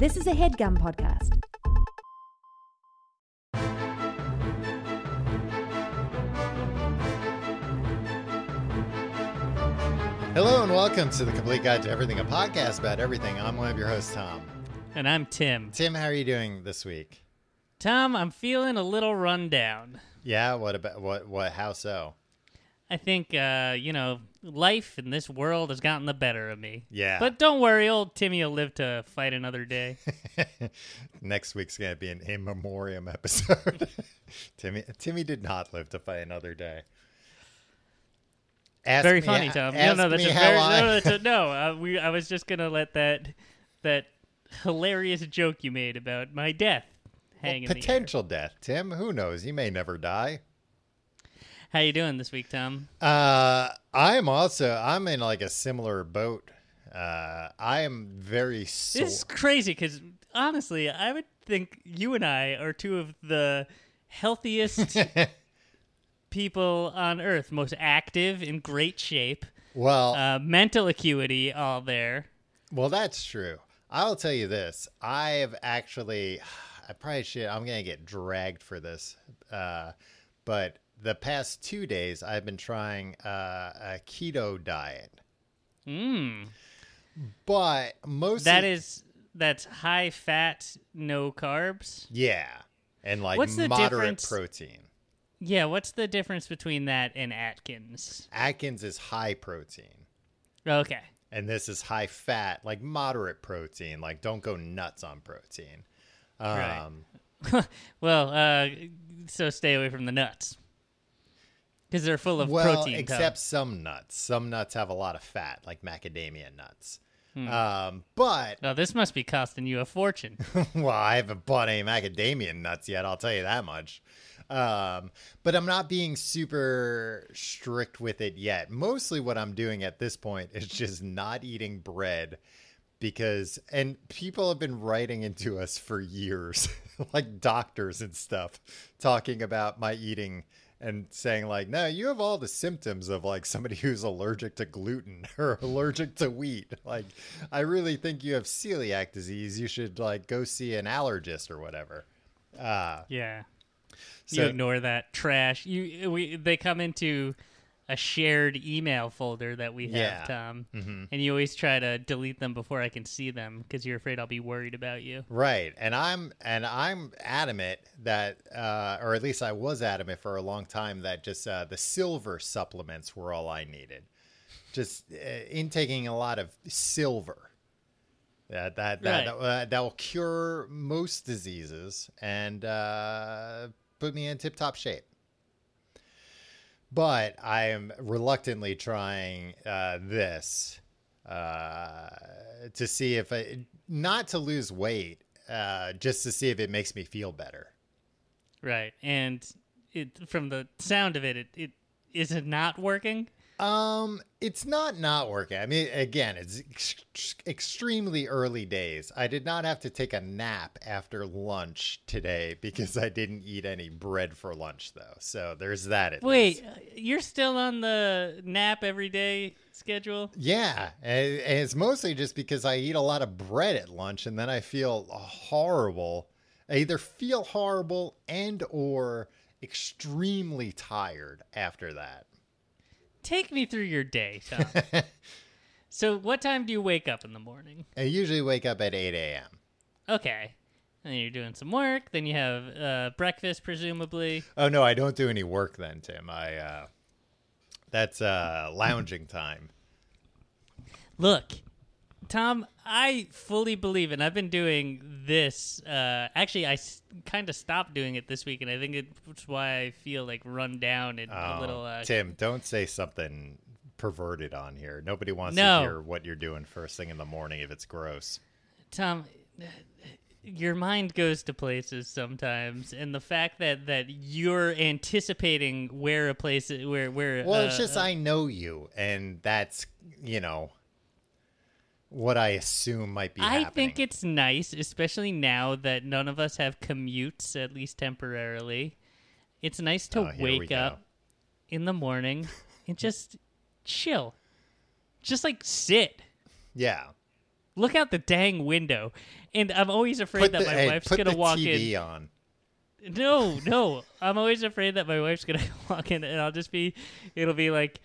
This is a headgum podcast. Hello and welcome to the Complete Guide to Everything, a podcast about everything. I'm one of your hosts, Tom. And I'm Tim. Tim, how are you doing this week? Tom, I'm feeling a little run down. Yeah, what about what what how so? I think uh, you know, life in this world has gotten the better of me. Yeah. But don't worry, old Timmy will live to fight another day. Next week's gonna be an in memoriam episode. Timmy Timmy did not live to fight another day. Ask very me- funny, Tom. No, no, that's a how very I- no, that's a, no. Uh, we, I was just gonna let that that hilarious joke you made about my death Well, hang air. potential death, Tim. Who knows? You may never die. How you doing this week, Tom? Uh, I'm also I'm in like a similar boat. Uh, I am very sore. This is crazy because honestly, I would think you and I are two of the healthiest people on earth, most active, in great shape, well, uh, mental acuity, all there. Well, that's true. I'll tell you this. I have actually, I probably should, I'm going to get dragged for this. Uh, but the past two days, I've been trying uh, a keto diet. Mm. But most That is that's high fat, no carbs. yeah. And like What's the moderate difference- protein. Yeah, what's the difference between that and Atkins? Atkins is high protein. Okay. And this is high fat, like moderate protein. Like don't go nuts on protein. Right. Um, Well, uh, so stay away from the nuts because they're full of well, protein. Except some nuts. Some nuts have a lot of fat, like macadamia nuts. Hmm. Um, but Now this must be costing you a fortune. well, I haven't bought any macadamia nuts yet. I'll tell you that much. Um, but I'm not being super strict with it yet. Mostly, what I'm doing at this point is just not eating bread because, and people have been writing into us for years, like doctors and stuff, talking about my eating and saying like, no, you have all the symptoms of like somebody who's allergic to gluten or allergic to wheat. Like, I really think you have celiac disease. You should like go see an allergist or whatever. Uh, Yeah. So- you ignore that trash. You we they come into a shared email folder that we have, Yeah. Tom, Mhm. and you always try to delete them before I can see them because you're afraid I'll be worried about you. Right, and I'm and I'm adamant that, uh, or at least I was adamant for a long time that just uh, the silver supplements were all I needed. Just uh, intaking a lot of silver. That that that Right. that, uh, that will cure most diseases and uh, put me in tip top shape. But I am reluctantly trying uh, this uh, to see if I, not to lose weight, uh, just to see if it makes me feel better. Right, and it from the sound of it, it, it is it not working. Um, it's not not working. I mean, again, it's ex- extremely early days. I did not have to take a nap after lunch today because I didn't eat any bread for lunch, though. So there's that. At Wait, least. uh, you're still on the nap every day schedule? Yeah, and and it's mostly just because I eat a lot of bread at lunch, and then I feel horrible. I either feel horrible and or extremely tired after that. Take me through your day, Tom. so, what time do you wake up in the morning? I usually wake up at 8 a.m. Okay. And you're doing some work. Then you have uh, breakfast, presumably. Oh no, I don't do any work then, Tim. I uh that's uh lounging time. Look, Tom, I fully believe, and I've been doing this. Uh, actually, I s- kind of stopped doing it this week, and I think it's why I feel like run down and a Oh, little. Uh, Tim, don't say something perverted on here. Nobody wants No. to hear what you're doing first thing in the morning if it's gross. Tom, your mind goes to places sometimes, and the fact that that you're anticipating where a place where where Well, uh, it's just I know you and that's, you know, what I assume might be I happening. think it's nice, especially now that none of us have commutes, at least temporarily. It's nice to Oh, wake go. up in the morning and just chill. Just like sit. Yeah. Look out the dang window. And I'm always afraid Put that the, my hey, wife's gonna walk TV in. on. No, no. I'm always afraid that my wife's gonna walk in and I'll just be it'll be like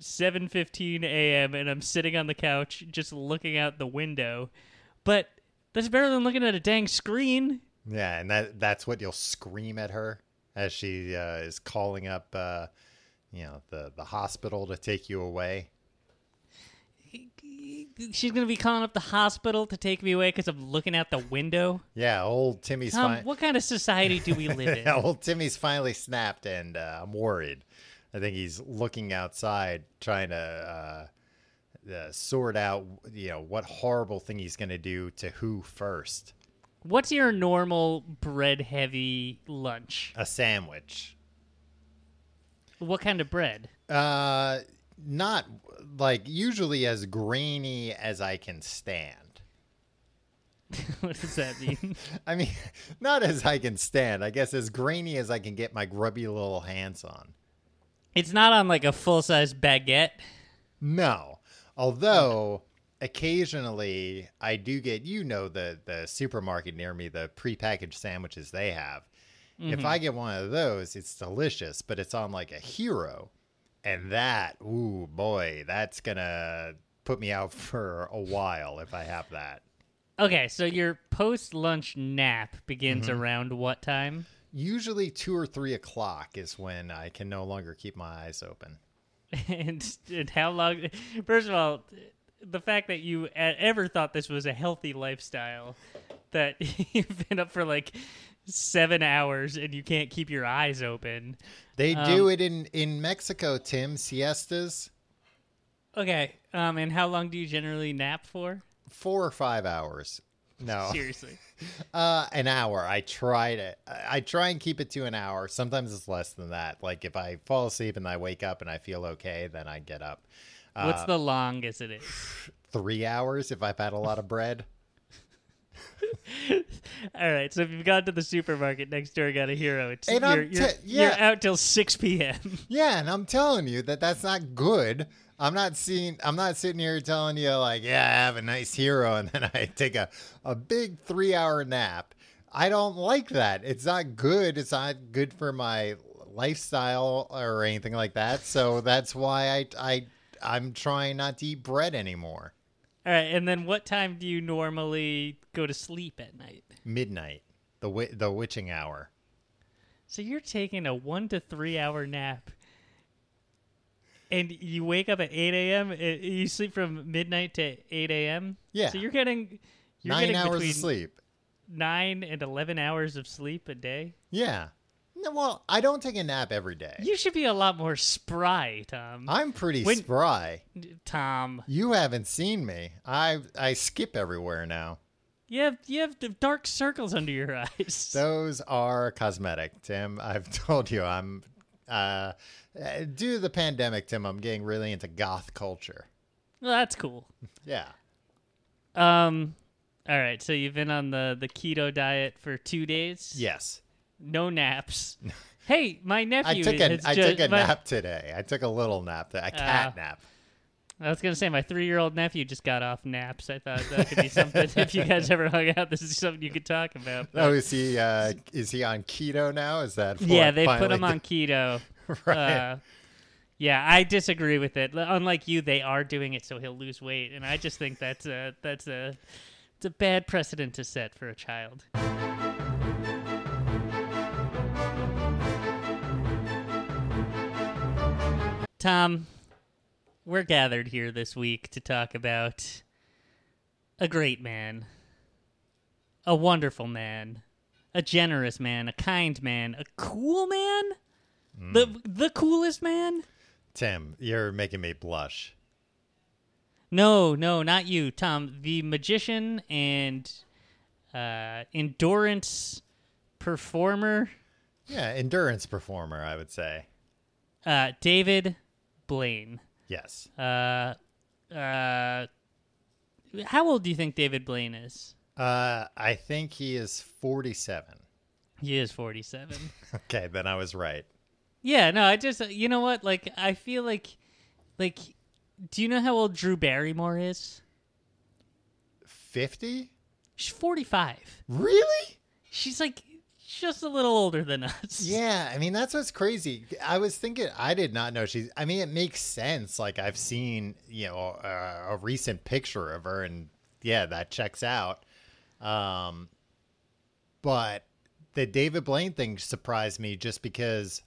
7:15 a.m. and I'm sitting on the couch just looking out the window. But that's better than looking at a dang screen. Yeah, and that that's what you'll scream at her as she uh, is calling up, uh, you know, the the hospital to take you away. She's gonna be calling up the hospital to take me away because I'm looking out the window. Yeah, old Timmy's Tom, fine. what kind of society do we live in? old Timmy's finally snapped, and uh, I'm worried. I think he's looking outside, trying to uh, uh, sort out, you know, what horrible thing he's going to do to who first. What's your normal bread heavy lunch? A sandwich. What kind of bread? Uh, not like usually as grainy as I can stand. what does that mean? I mean, not as I can stand. I guess as grainy as I can get my grubby little hands on. It's not on like a full size baguette. No. Although occasionally I do get you know the the supermarket near me the prepackaged sandwiches they have. If I get one of those, it's delicious, but it's on like a hero. And that, ooh boy, that's going to put me out for a while if I have that. Okay, so your post lunch nap begins Mm-hmm. around what time? Usually two or three o'clock is when I can no longer keep my eyes open. and, and how long? First of all, the fact that you ever thought this was a healthy lifestyle, that you've been up for like seven hours and you can't keep your eyes open. They Um, do it in in Mexico, Tim. Siestas, Okay, um, and how long do you generally nap for? four or five hours. No, Seriously. uh, an hour. I try to. I try and keep it to an hour. Sometimes it's less than that. Like if I fall asleep and I wake up and I feel okay, then I get up. What's Uh, the longest it is? three hours if I've had a lot of bread? All right, so if you've gone to the supermarket next door, got a hero. It's And you're, I'm you're, yeah. you're out till six p.m. Yeah, and I'm telling you that that's not good. I'm not seeing. I'm not sitting here telling you like, yeah, I have a nice hero, and then I take a a big three hour nap. I don't like that. It's not good. It's not good for my lifestyle or anything like that. So that's why I I I'm trying not to eat bread anymore. All right, and then what time do you normally go to sleep at night? Midnight, the wi- the witching hour. So you're taking a one to three hour nap, and you wake up at eight a.m. uh, You sleep from midnight to eight a.m. Yeah. So you're getting you're Nine getting hours of sleep. nine and eleven hours of sleep a day. Yeah. No, well, I don't take a nap every day. You should be a lot more spry, Tom. I'm pretty When- spry. Tom, You haven't seen me. I I skip everywhere now. you have you have the dark circles under your eyes. Those are cosmetic, Tim. I've told you I'm uh due to the pandemic, Tim, I'm getting really into goth culture. well, that's cool. Yeah. Um, all right. So you've been on the the keto diet for two days. Yes. No naps. hey, my I nephew. took a I took a my- nap today. I took a little nap, a cat Uh, nap. I was gonna say my three-year-old nephew just got off naps. I thought that could be something. if you guys ever hung out, this is something you could talk about. Oh, is he uh is he on keto now? Is that yeah, they put him on keto. right. Uh, yeah, I disagree with it. Unlike you, they are doing it so he'll lose weight, and I just think that's a that's a it's a bad precedent to set for a child. Tom, we're gathered here this week to talk about a great man, a wonderful man, a generous man, a kind man, a cool man, the the coolest man. Tim, you're making me blush. No, no, not you, Tom. The magician and uh, endurance performer, Yeah, endurance performer, I would say. uh, David Blaine. Yes. Uh, uh, how old do you think David Blaine is? Uh I think he is 47. He is 47. Okay, then I was right. yeah, no, I just, you know what? Like, I feel like, like, do you know how old Drew Barrymore is? 50? She's 45. Really? She's like just a little older than us. Yeah, I mean that's what's crazy. I was thinking I did not know she's. I mean, it makes sense. Like I've seen, you know, a, a recent picture of her, and yeah, that checks out. Um, but the David Blaine thing surprised me just because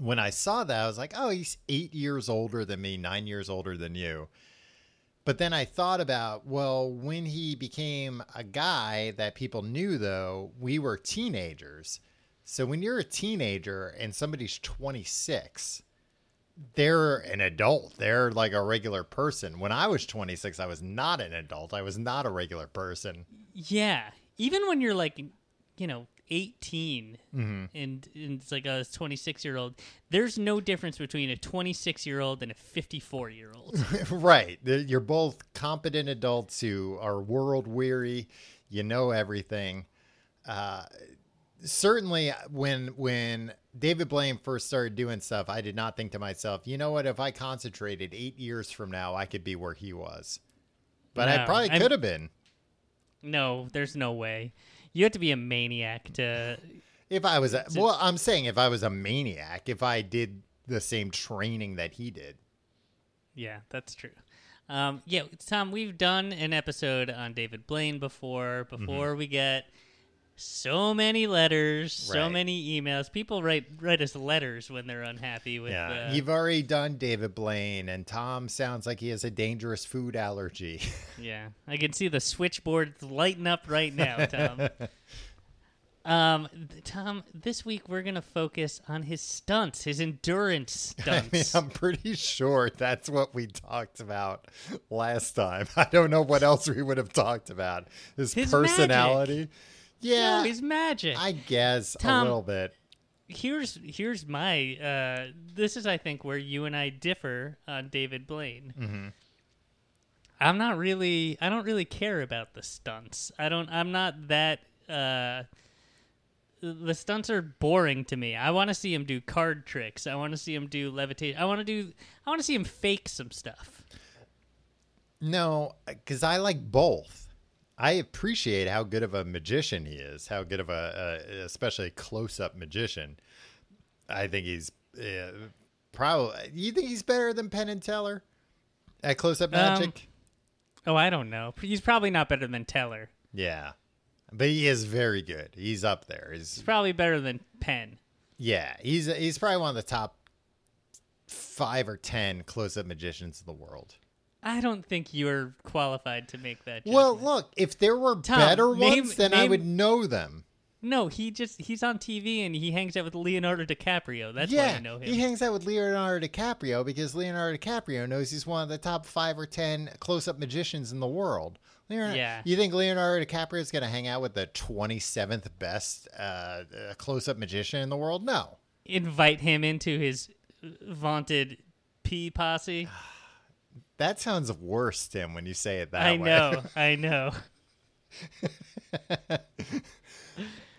when I saw that, I was like, oh, he's eight years older than me, nine years older than you. But then I thought about, well, when he became a guy that people knew, though, we were teenagers. So when you're a teenager and somebody's 26, they're an adult. They're like a regular person. When I was 26, I was not an adult. I was not a regular person. Yeah. Even when you're like, you know, 18 Mm-hmm. and, and it's like a 26 year old, there's no difference between a 26 year old and a 54 year old. right. You're both competent adults who are world weary. You know everything. Uh, certainly, when when David Blaine first started doing stuff, I did not think to myself, you know what? If I concentrated eight years from now, I could be where he was. But I No, probably I'm- could have been no, there's no way. You have to be a maniac to. if I was. A, well, I'm saying if I was a maniac, if I did the same training that he did. Yeah, that's true. Um, yeah, Tom, we've done an episode on David Blaine before. Mm-hmm. Before we get so many letters, so many emails. People write write us letters when they're unhappy with. Yeah, uh, you've already done David Blaine, and Tom sounds like he has a dangerous food allergy. Yeah, I can see the switchboard lighting up right now, Tom. um, th- Tom, this week we're gonna focus on his stunts, his endurance I mean, stunts. I'm pretty sure that's what we talked about last time. I don't know what else we would have talked about. His, His personality. Yeah, no, his magic. I guess Tom- a little bit. here's here's my uh, this is I think where you and I differ on David Blaine. Mm-hmm. I'm not really I don't really care about the stunts. I don't I'm not that uh the stunts are boring to me. I want to see him do card tricks. I want to see him do levitation. I want to do I want to see him fake some stuff. No, because I like both. I appreciate how good of a magician he is, how good of a, a especially close-up magician. I think he's uh, probably. You think he's better than Penn and Teller at close-up Um, magic? Oh, I don't know. He's probably not better than Teller. yeah, but he is very good. He's up there. He's He's probably better than Penn. yeah. He's he's probably one of the top five or ten close-up magicians in the world. I don't think you're qualified to make that. Well, look, if there were Tom, better name- ones, then I would know them. No, he just he's on TV and he hangs out with Leonardo DiCaprio. That's yeah, why I know him. he hangs out with Leonardo DiCaprio because Leonardo DiCaprio knows he's one of the top five or ten close-up magicians in the world. Leonardo, Yeah. You think Leonardo DiCaprio is going to hang out with the twenty-seventh best uh, uh, close-up magician in the world? No. Invite him into his vaunted pee posse. That sounds worse, Tim, when you say it that I way. I know, I know.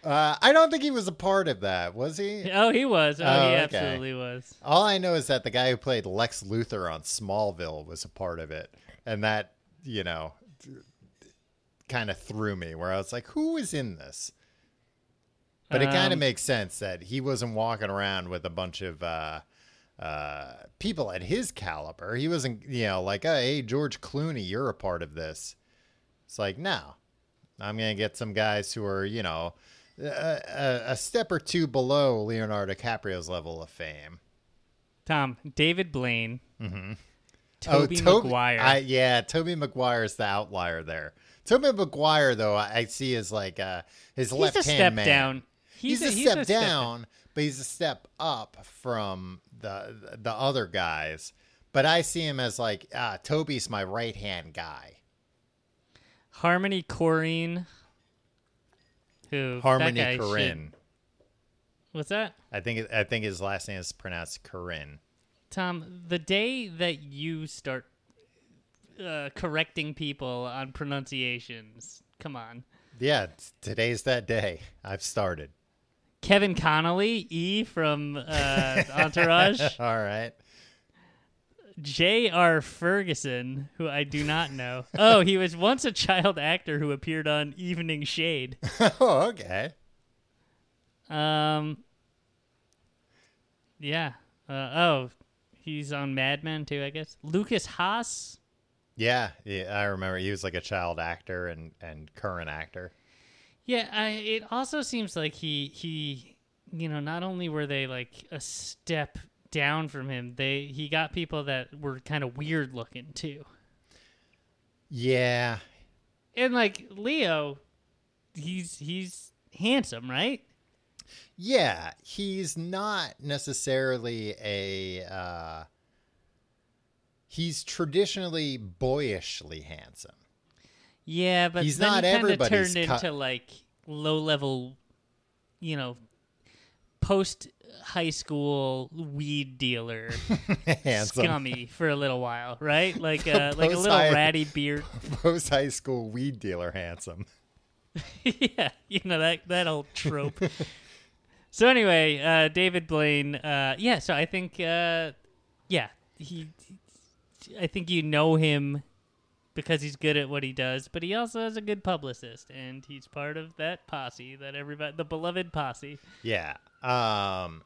Uh, I don't think he was a part of that, was he? Oh, he was. Oh, Oh, he okay. absolutely was. All I know is that the guy who played Lex Luthor on Smallville was a part of it, and that you know kind of threw me. Where I was like, "Who is in this?" But it kind of Um, makes sense that he wasn't walking around with a bunch of uh, uh, people at his caliber. He wasn't, you know, like, oh, "Hey, George Clooney, you're a part of this." It's like, no, I'm gonna get some guys who are, you know, a, a, a step or two below Leonardo DiCaprio's level of fame. Tom, David Blaine, Mm-hmm. Tobey Maguire. I, yeah, Tobey Maguire's the outlier there. Tobey Maguire, though, I, I see as like uh, his he's left a hand step man. down. He's, a, he's step down, but he's a step up from the the other guys. But I see him as like ah, Tobey's my right hand guy. Harmony Korine. Who? Harmony that guy should- Korine. What's that? I think I think his last name is pronounced Corinne. Tom, the day that you start uh, correcting people on pronunciations, come on. Yeah, t- today's that day. I've started. Kevin Connolly, E from uh, Entourage, All right. Jay Ferguson, who I do not know. Oh, he was once a child actor who appeared on Evening Shade. oh, okay. Um, yeah. Uh, oh, he's on Mad Men too, I guess. Lukas Haas. Yeah, yeah, I remember he was like a child actor and and current actor. Yeah, I, it also seems like he he, you know, not only were they like a step down from him, they he got people that were kind of weird looking too. Yeah, And like Leo, he's he's handsome, right? yeah, he's not necessarily a. Uh, he's traditionally boyishly handsome. Yeah, but He's then not he kind of everybody's turned into like low level, you know, post high school weed dealer, handsome. scummy for a little while, right? Like uh, like a little ratty beard. Post high school weed dealer handsome. yeah, you know that that old trope. so anyway, uh, David Blaine. Uh, yeah, so I think, uh, yeah, he. I think you know him because he's good at what he does, but he also has a good publicist, and he's part of that posse that everybody, the beloved posse. Yeah. Um.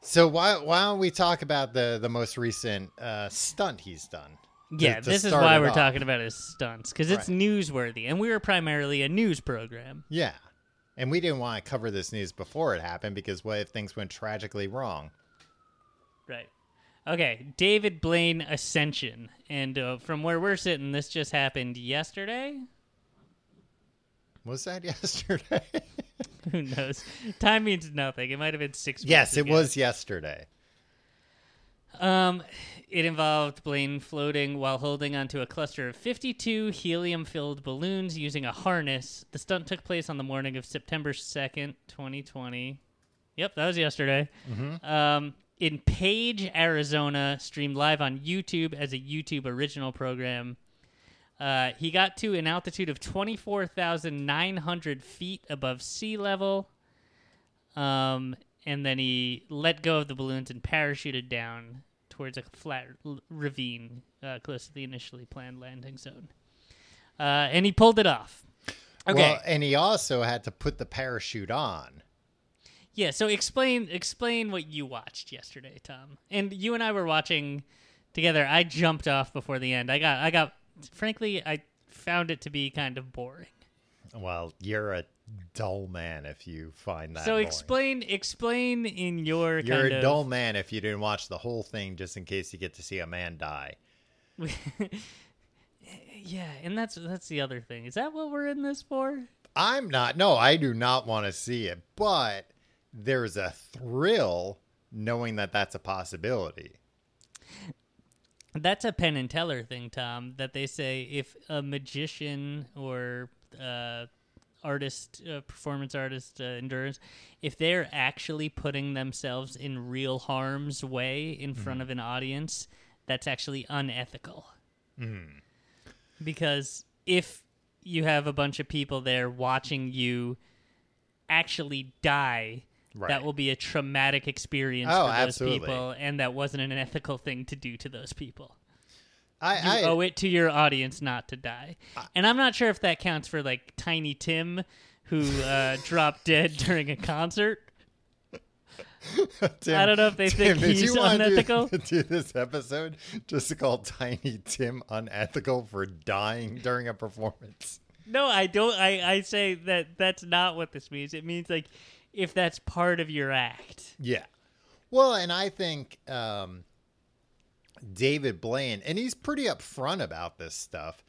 So why why don't we talk about the the most recent uh, stunt he's done? to- Yeah, to this is why we're off. talking about his stunts because it's Right. newsworthy, and we are primarily a news program. Yeah. And we didn't want to cover this news before it happened because what if things went tragically wrong? Right. Okay, David Blaine Ascension. And uh, from where we're sitting, this just happened yesterday. Was that yesterday? Who knows? Time means nothing. It might have been six yes, it ago. was yesterday. Um, it involved Blaine floating while holding onto a cluster of 52 helium filled balloons using a harness. The stunt took place on the morning of September 2nd, 2020. Yep, that was yesterday. Um, in Page, Arizona, streamed live on YouTube as a YouTube original program. Uh, he got to an altitude of 24,900 feet above sea level. Um, and then he let go of the balloons and parachuted down towards a flat l- ravine uh, close to the initially planned landing zone. Uh, and he pulled it off. Okay. Well, and he also had to put the parachute on. Yeah. So explain explain what you watched yesterday, Tom. And you and I were watching together. I jumped off before the end. I got I got frankly I found it to be kind of boring. Well, you're a dull man if you find that. so boring. explain explain in your You're a of dull man if you didn't watch the whole thing just in case you get to see a man die. Yeah, and that's that's the other thing. Is that what we're in this for? I'm not. No, I do not want to see it, but there's a thrill knowing that that's a possibility. That's a Penn and Teller thing, Tom. That they say if a magician or uh, artist, uh, performance artist, uh, endurance, if they're actually putting themselves in real harm's way in front of an audience, that's actually unethical. Because if you have a bunch of people there watching you actually die, Right. that will be a traumatic experience Oh, for those absolutely. people, and that wasn't an ethical thing to do to those people. I, You I owe it to your audience not to die. And I'm not sure if that counts for like Tiny Tim, who uh, dropped dead during a concert. Tim, I don't know if they think Tim, did he's you wanna do- unethical. Do, this episode just to call Tiny Tim unethical for dying during a performance. No, I don't. I, I say that that's not what this means. It means like if that's part of your act. Yeah. Well, and I think um, David Blaine, and he's pretty upfront about this stuff,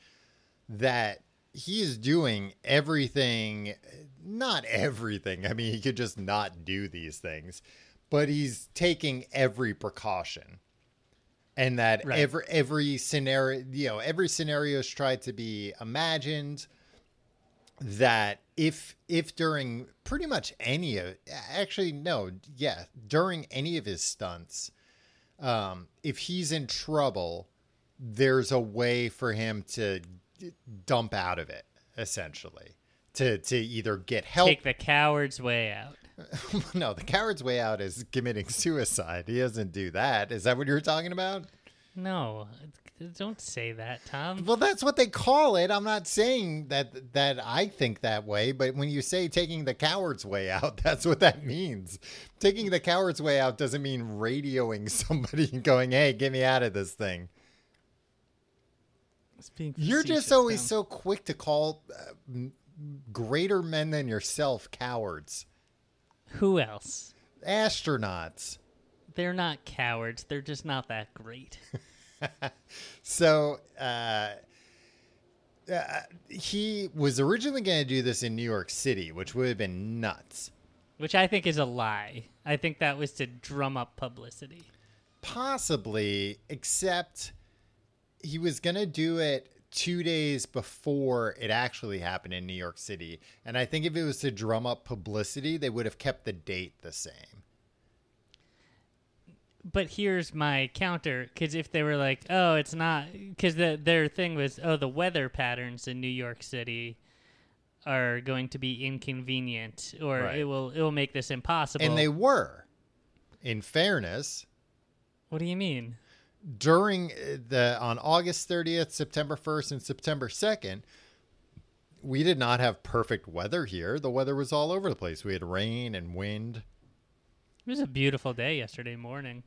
that he is doing everything, not everything. I mean, he could just not do these things, but he's taking every precaution. And that Right. every every scenario, you know, every scenario is tried to be imagined that if if during pretty much any of actually no yeah during any of his stunts um if he's in trouble there's a way for him to d- dump out of it essentially to to either get help Take the coward's way out. no the coward's way out is committing suicide. He doesn't do that. Is that what you're talking about? No, don't say that, Tom. Well, that's what they call it. I'm not saying that that I think that way, but when you say taking the coward's way out, that's what that means. Taking the coward's way out doesn't mean radioing somebody and going, "Hey, get me out of this thing." You're just always Tom. so quick to call uh, greater men than yourself cowards. Who else? Astronauts. They're not cowards. They're just not that great. So uh, uh, he was originally going to do this in New York City, which would have been nuts. Which I think is a lie. I think that was to drum up publicity. Possibly, except he was going to do it two days before it actually happened in New York City. And I think if it was to drum up publicity, they would have kept the date the same. But here's my counter: because if they were like, "Oh, it's not," because the, their thing was, "Oh, the weather patterns in New York City are going to be inconvenient, or Right. it will it will make this impossible." And they were. In fairness, what do you mean? during uh, the on August 30th, September 1st, and September 2nd, we did not have perfect weather here. The weather was all over the place. We had rain and wind It was a beautiful day yesterday morning,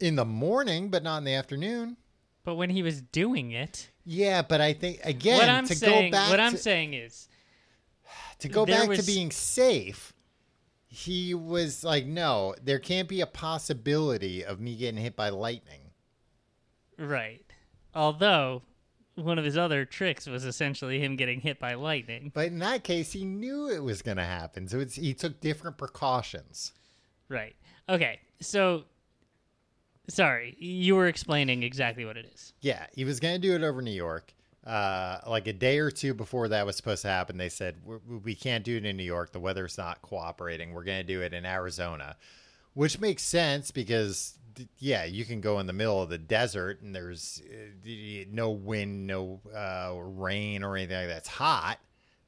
in the morning, but not in the afternoon. but when he was doing it, Yeah, but I think again what I'm to saying, go back what I'm to, saying is, to go back was- to being safe. He was like, "No, there can't be a possibility of me getting hit by lightning." right. Although one of his other tricks was essentially him getting hit by lightning. But in that case, he knew it was going to happen, so it's, he took different precautions. Right. Okay. So, sorry, you were explaining exactly what it is. Yeah, he was going to do it over New York. Uh, like a day or two before that was supposed to happen, they said "We're- can't do it in New York. The weather's not cooperating. We're going to do it in Arizona, which makes sense because yeah, you can go in the middle of the desert and there's uh, no wind, no uh, rain or anything like that. It's hot,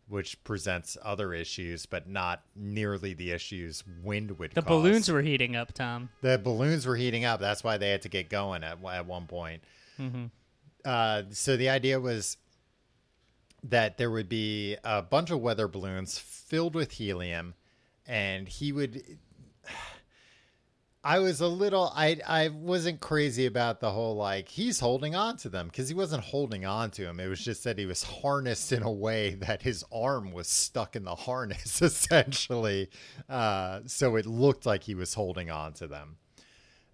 which presents other issues, but not nearly the issues wind would. The cause. balloons were heating up, Tom. The balloons were heating up. That's why they had to get going at at one point. Uh, so the idea was that there would be a bunch of weather balloons filled with helium, and he would. I was a little. I I wasn't crazy about the whole like he's holding on to them because he wasn't holding on to him. It was just that he was harnessed in a way that his arm was stuck in the harness essentially, uh, so it looked like he was holding on to them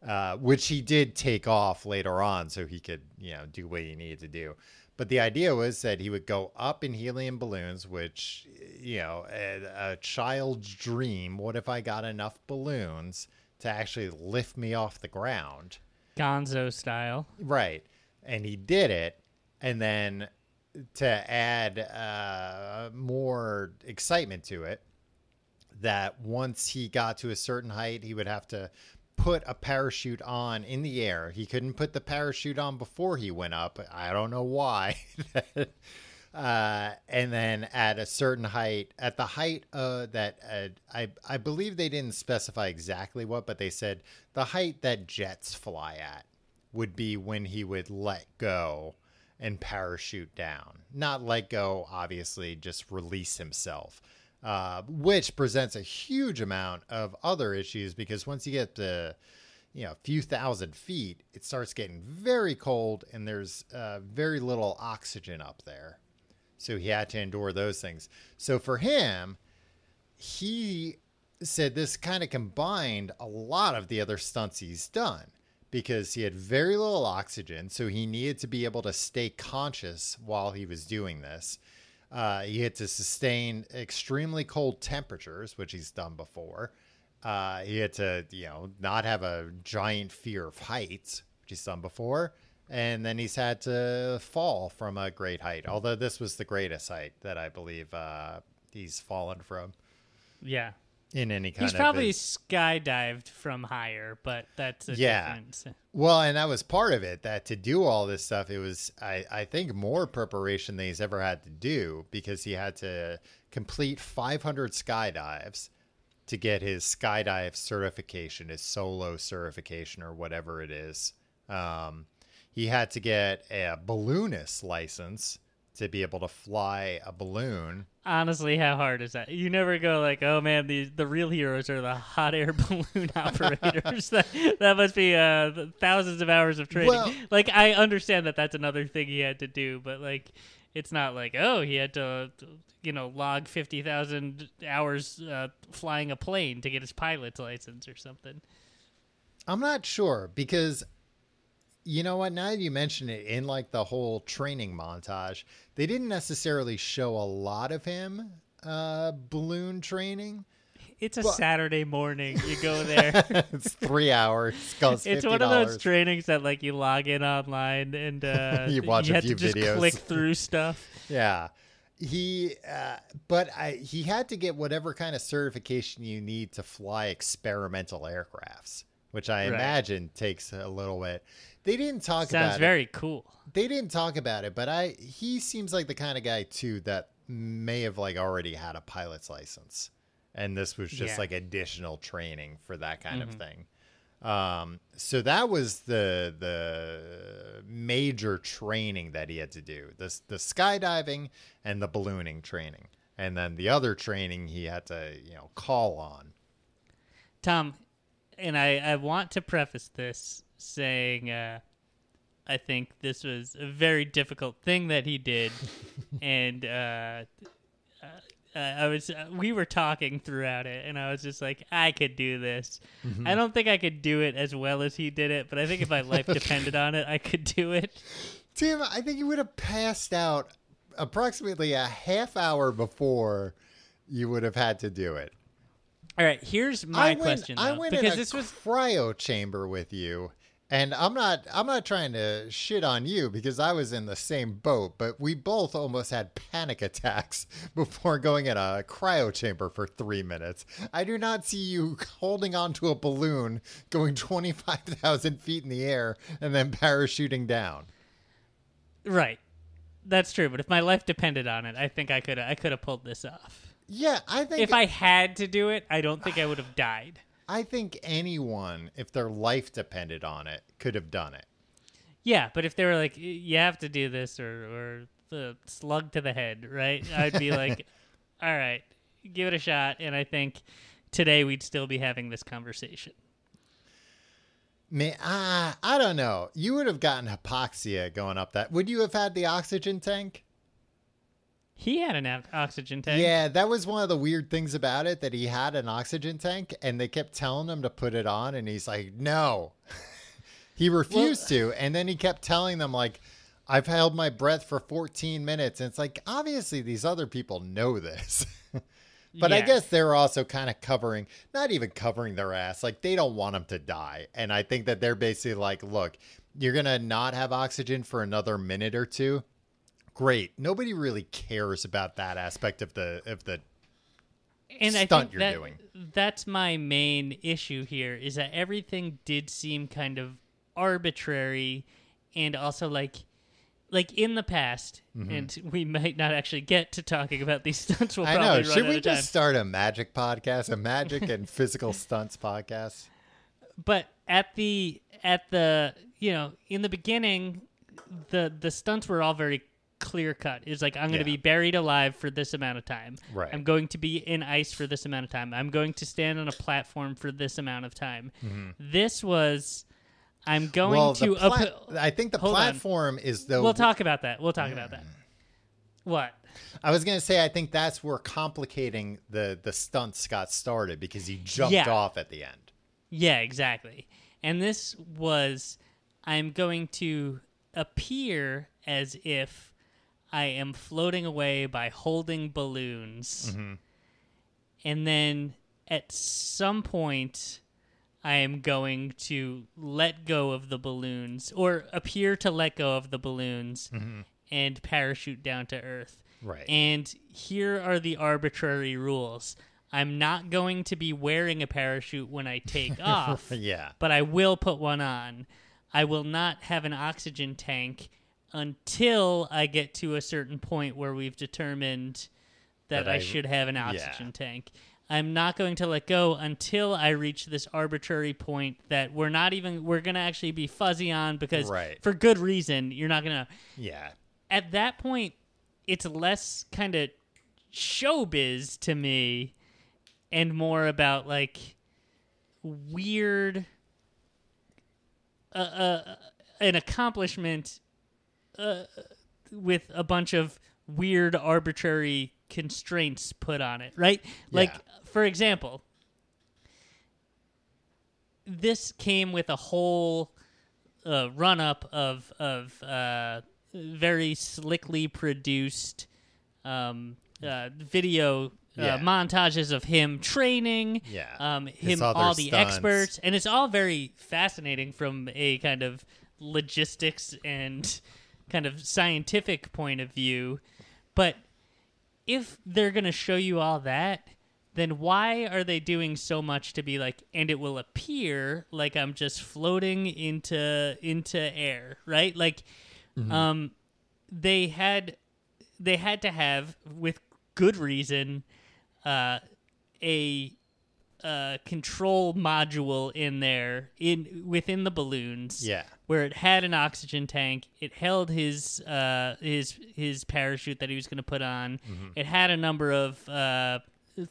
uh, which he did take off later on so he could, you know, do what he needed to do. But the idea was that he would go up in helium balloons, which, you know, a, a child's dream. What if I got enough balloons to actually lift me off the ground? Gonzo style. Right. And he did it. And then to add uh, more excitement to it, that once he got to a certain height, he would have to put a parachute on in the air. He couldn't put the parachute on before he went up. I don't know why. uh, and then at a certain height, at the height uh, that uh, I I believe they didn't specify exactly what, but they said the height that jets fly at would be when he would let go and parachute down. Not let go, obviously, just release himself, uh, which presents a huge amount of other issues because once you get to you know a few thousand feet, it starts getting very cold and there's uh, very little oxygen up there. So he had to endure those things. So for him, he said this kind of combined a lot of the other stunts he's done because he had very little oxygen, so he needed to be able to stay conscious while he was doing this. Uh, he had to sustain extremely cold temperatures, which he's done before. Uh, he had to, you know, not have a giant fear of heights, which he's done before. And then he's had to fall from a great height, although this was the greatest height that I believe uh, he's fallen from Yeah. in any kind He's of. probably his- skydived from higher, but that's a Yeah. different. Well, and that was part of it. That to do all this stuff, it was I, I think more preparation than he's ever had to do because he had to complete 500 skydives to get his skydive certification, his solo certification, or whatever it is. Um, He had to get a balloonist license to be able to fly a balloon. Honestly, how hard is that? You never go like, "Oh man, the the real heroes are the hot air balloon operators." that that must be uh, thousands of hours of training. Well- like I understand that that's another thing he had to do, but like it's not like, "Oh, he had to you know, log 50,000 hours uh, flying a plane to get his pilot's license or something." I'm not sure because you know what? Now that you mention it, in like the whole training montage, they didn't necessarily show a lot of him uh, balloon training. It's a Well- Saturday morning. You go there. it's three hours. It's $50. one of those trainings that like you log in online and uh, You watch a have few to just videos. click through stuff. Yeah. He, uh, but I, he had to get whatever kind of certification you need to fly experimental aircrafts, which I Right. imagine takes a little bit. They didn't talk about it. Sounds it. very cool. They didn't talk about it, but I he seems like the kind of guy too that may have like already had a pilot's license, and this was just Yeah. like additional training for that kind Mhm. of thing. Um, so that was the the major training that he had to do the the skydiving and the ballooning training, and then the other training he had to you know call on. Tom, and I, I want to preface this saying uh, I think this was a very difficult thing that he did. and uh, uh, I was uh, we were talking throughout it, and I was just like, I could do this. I don't think I could do it as well as he did it, but I think if my life depended on it, I could do it. Tim, I think you would have passed out approximately a half hour before you would have had to do it. All right, here's my I went, question I went because in a this was cryo chamber with you, and I'm not I'm not trying to shit on you because I was in the same boat, but we both almost had panic attacks before going in a cryo chamber for three minutes. I do not see you holding onto a balloon going twenty five thousand feet in the air and then parachuting down. right. That's true, but if my life depended on it, I think I could I could have pulled this off. Yeah, I think If I had to do it, I don't think I would have died. I think anyone, if their life depended on it, could have done it. Yeah, but if they were like, you have to do this or or the slug to the head, right? I'd be like, all right, give it a shot. And I think today we'd still be having this conversation. Man, ah, I don't know. You would have gotten hypoxia going up that. Would you have had the oxygen tank? He had an o- oxygen tank. Yeah, that was one of the weird things about it that he had an oxygen tank and they kept telling him to put it on and he's like, "No." he refused to and then he kept telling them like I've held my breath for 14 minutes and it's like obviously these other people know this. But I guess they're also kind of covering, not even covering their ass. Like they don't want them to die. And I think that they're basically like, look, you're going to not have oxygen for another minute or two. Great. Nobody really cares about that aspect of the of the and I stunt think you're that, doing. That's my main issue here is that everything did seem kind of arbitrary and also like like in the past and we might not actually get to talking about these stunts we'll Mm-hmm. I know. run Should we just start a magic podcast, a magic and physical stunts podcast? but at the at the you know in the beginning the the stunts were all very clear cut it's like i'm going to Yeah. be buried alive for this amount of time Right. i'm going to be in ice for this amount of time i'm going to stand on a platform for this amount of time this was i'm going Mm-hmm. well, to pla- up- I think the Hold on. platform is the we'll talk about that we'll talk about that what I was gonna say I think that's where complicating the the stunts got started because he jumped Yeah. off at the end. Yeah, exactly. And this was I'm going to appear as if I am floating away by holding balloons. Mm-hmm. And then at some point I am going to let go of the balloons or appear to let go of the balloons mm-hmm. and parachute down to earth. Right. And here are the arbitrary rules. I'm not going to be wearing a parachute when I take off, yeah. but I will put one on. I will not have an oxygen tank until I get to a certain point where we've determined that, That I, I- should have an yeah. oxygen tank. I'm not going to let go until I reach this arbitrary point that we're not even we're going to actually be fuzzy on because Right. for good reason you're not going to Yeah. at that point it's less kind of showbiz to me and more about like weird uh, uh, an accomplishment uh, with a bunch of weird arbitrary constraints put on it right like Yeah. for example this came with a whole uh, run up of of uh, very slickly produced um, uh, video uh, Yeah. montages of him training, Yeah. um, him all the stunts. experts, and it's all very fascinating from a kind of logistics and kind of scientific point of view. But if they're going to show you all that, then why are they doing so much to be like and it will appear like I'm just floating into into air, right? Like um they had they had to have with good reason uh a uh, control module in there in within the balloons Yeah. where it had an oxygen tank. It held his uh, his his parachute that he was going to put on. Mm-hmm. It had a number of uh,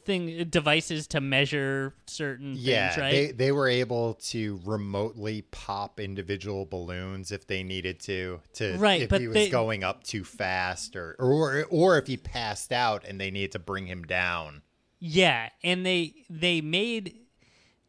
thing devices to measure certain Yeah, things. Right? they they were able to remotely pop individual balloons if they needed to to Right, if but he was they- going up too fast or or or if he passed out and they needed to bring him down. Yeah, and they they made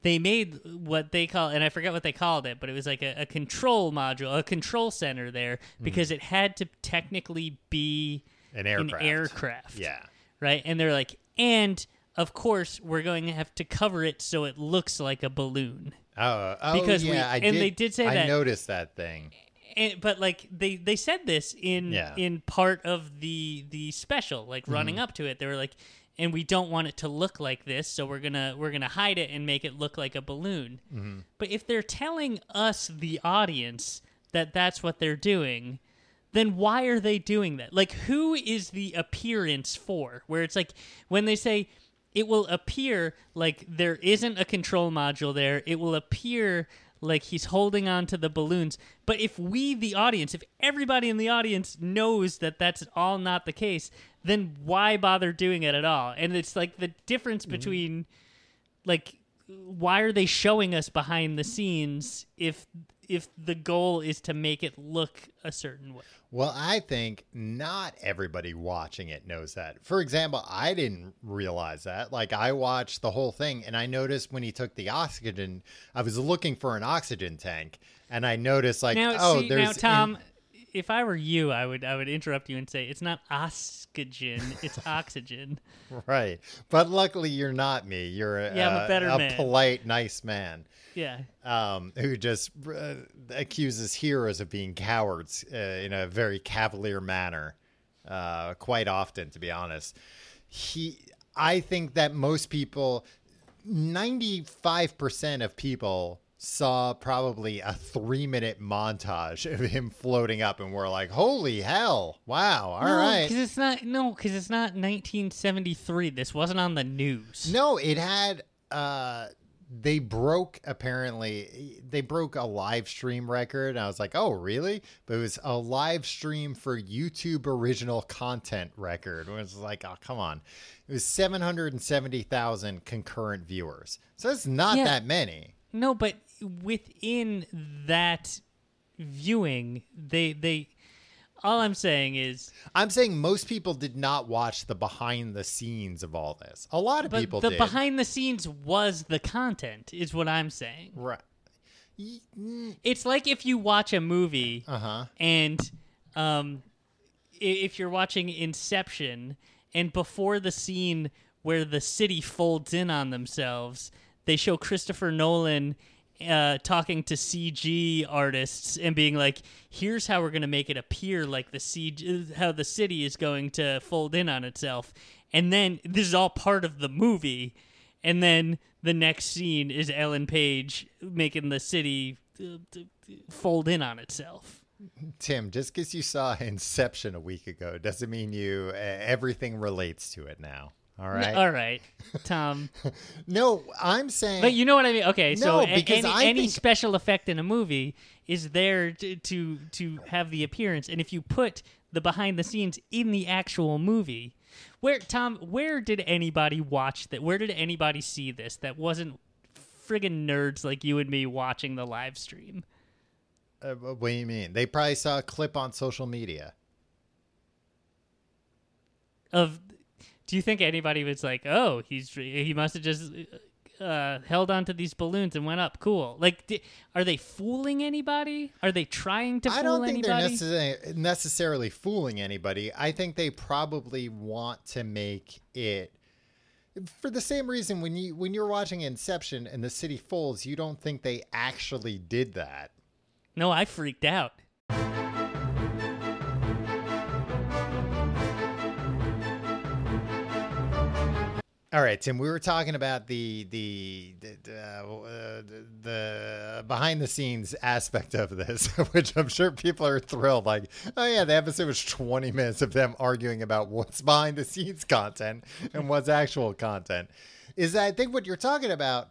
they made what they call and I forget what they called it, but it was like a, a control module, a control center there because it had to technically be An an aircraft. aircraft. Yeah. Right? And they're like, and of course we're going to have to cover it so it looks like a balloon. Oh, oh Because we- I and did, they did say I that- noticed that thing. and, but like they they said this in Yeah. in part of the the special like running Mm-hmm. up to it they were like and we don't want it to look like this so we're gonna we're gonna hide it and make it look like a balloon. Mm-hmm. but if they're telling us the audience that that's what they're doing then why are they doing that? Like who is the appearance for? Where it's like when they say it will appear like there isn't a control module there. It will appear like he's holding on to the balloons. But if we the audience if everybody in the audience knows that that's all not the case then why bother doing it at all and it's like the difference mm-hmm. between like why are they showing us behind the scenes if if the goal is to make it look a certain way Well, I think not everybody watching it knows that. For example, I didn't realize that. Like, I watched the whole thing and I noticed when he took the oxygen, I was looking for an oxygen tank and I noticed, like, now oh, see, there's. now tom if i were you i would i would interrupt you and say it's not oxygen it's oxygen right. But luckily, you're not me. You're a, Yeah, I'm a better a man. polite, nice man. yeah um, who just uh, accuses heroes of being cowards uh, in a very cavalier manner, uh, quite often, to be honest. He, I think that most people, ninety-five percent of people, saw probably a three-minute montage of him floating up, and we're like, "Holy hell! Wow! All no, right." because it's not no because it's not 1973 this wasn't on the news No, it had uh they broke apparently they broke a live stream record. I was like, "Oh, really?" But it was a live stream for YouTube original content record. It was like, "Oh, come on." It was 770,000 concurrent viewers. So it's not Yeah. that many. No, but within that viewing, they they all I'm saying is I'm saying most people did not watch the behind the scenes of all this. A lot of but people the did. behind the scenes was the content is what I'm saying. right. Mm, It's like if you watch a movie Uh-huh. and um if you're watching Inception and before the scene where the city folds in on themselves, they show Christopher Nolan uh, talking to CG artists and being like, "Here's how we're going to make it appear like the CG, how the city is going to fold in on itself," and then this is all part of the movie, and then the next scene is Ellen Page making the city uh, fold in on itself. Tim, just because you saw Inception a week ago doesn't mean you everything relates to it now. All right. All right, Tom. No, I'm saying. But you know what I mean? Okay, so No, because any, any think- special effect in a movie is there to, to to have the appearance, and if you put the behind the scenes in the actual movie, where Tom, where did anybody watch that? Where did anybody see this that wasn't friggin' nerds like you and me watching the live stream? Uh, what do you mean? They probably saw a clip on social media. Of, do you think anybody was like, oh, he's he must have just. Uh, held onto these balloons and went up. Cool. Like, di- are they fooling anybody? Are they trying to fool I don't think anybody? they're necessarily, necessarily fooling anybody. I think they probably want to make it for the same reason when you when you're watching Inception and the city folds, you don't think they actually did that. No, I freaked out. All right, Tim. We were talking about the the the, uh, the behind the scenes aspect of this, which I'm sure people are thrilled. Like, oh yeah, the episode was 20 minutes of them arguing about what's behind the scenes content and what's actual content. Is that I think what you're talking about?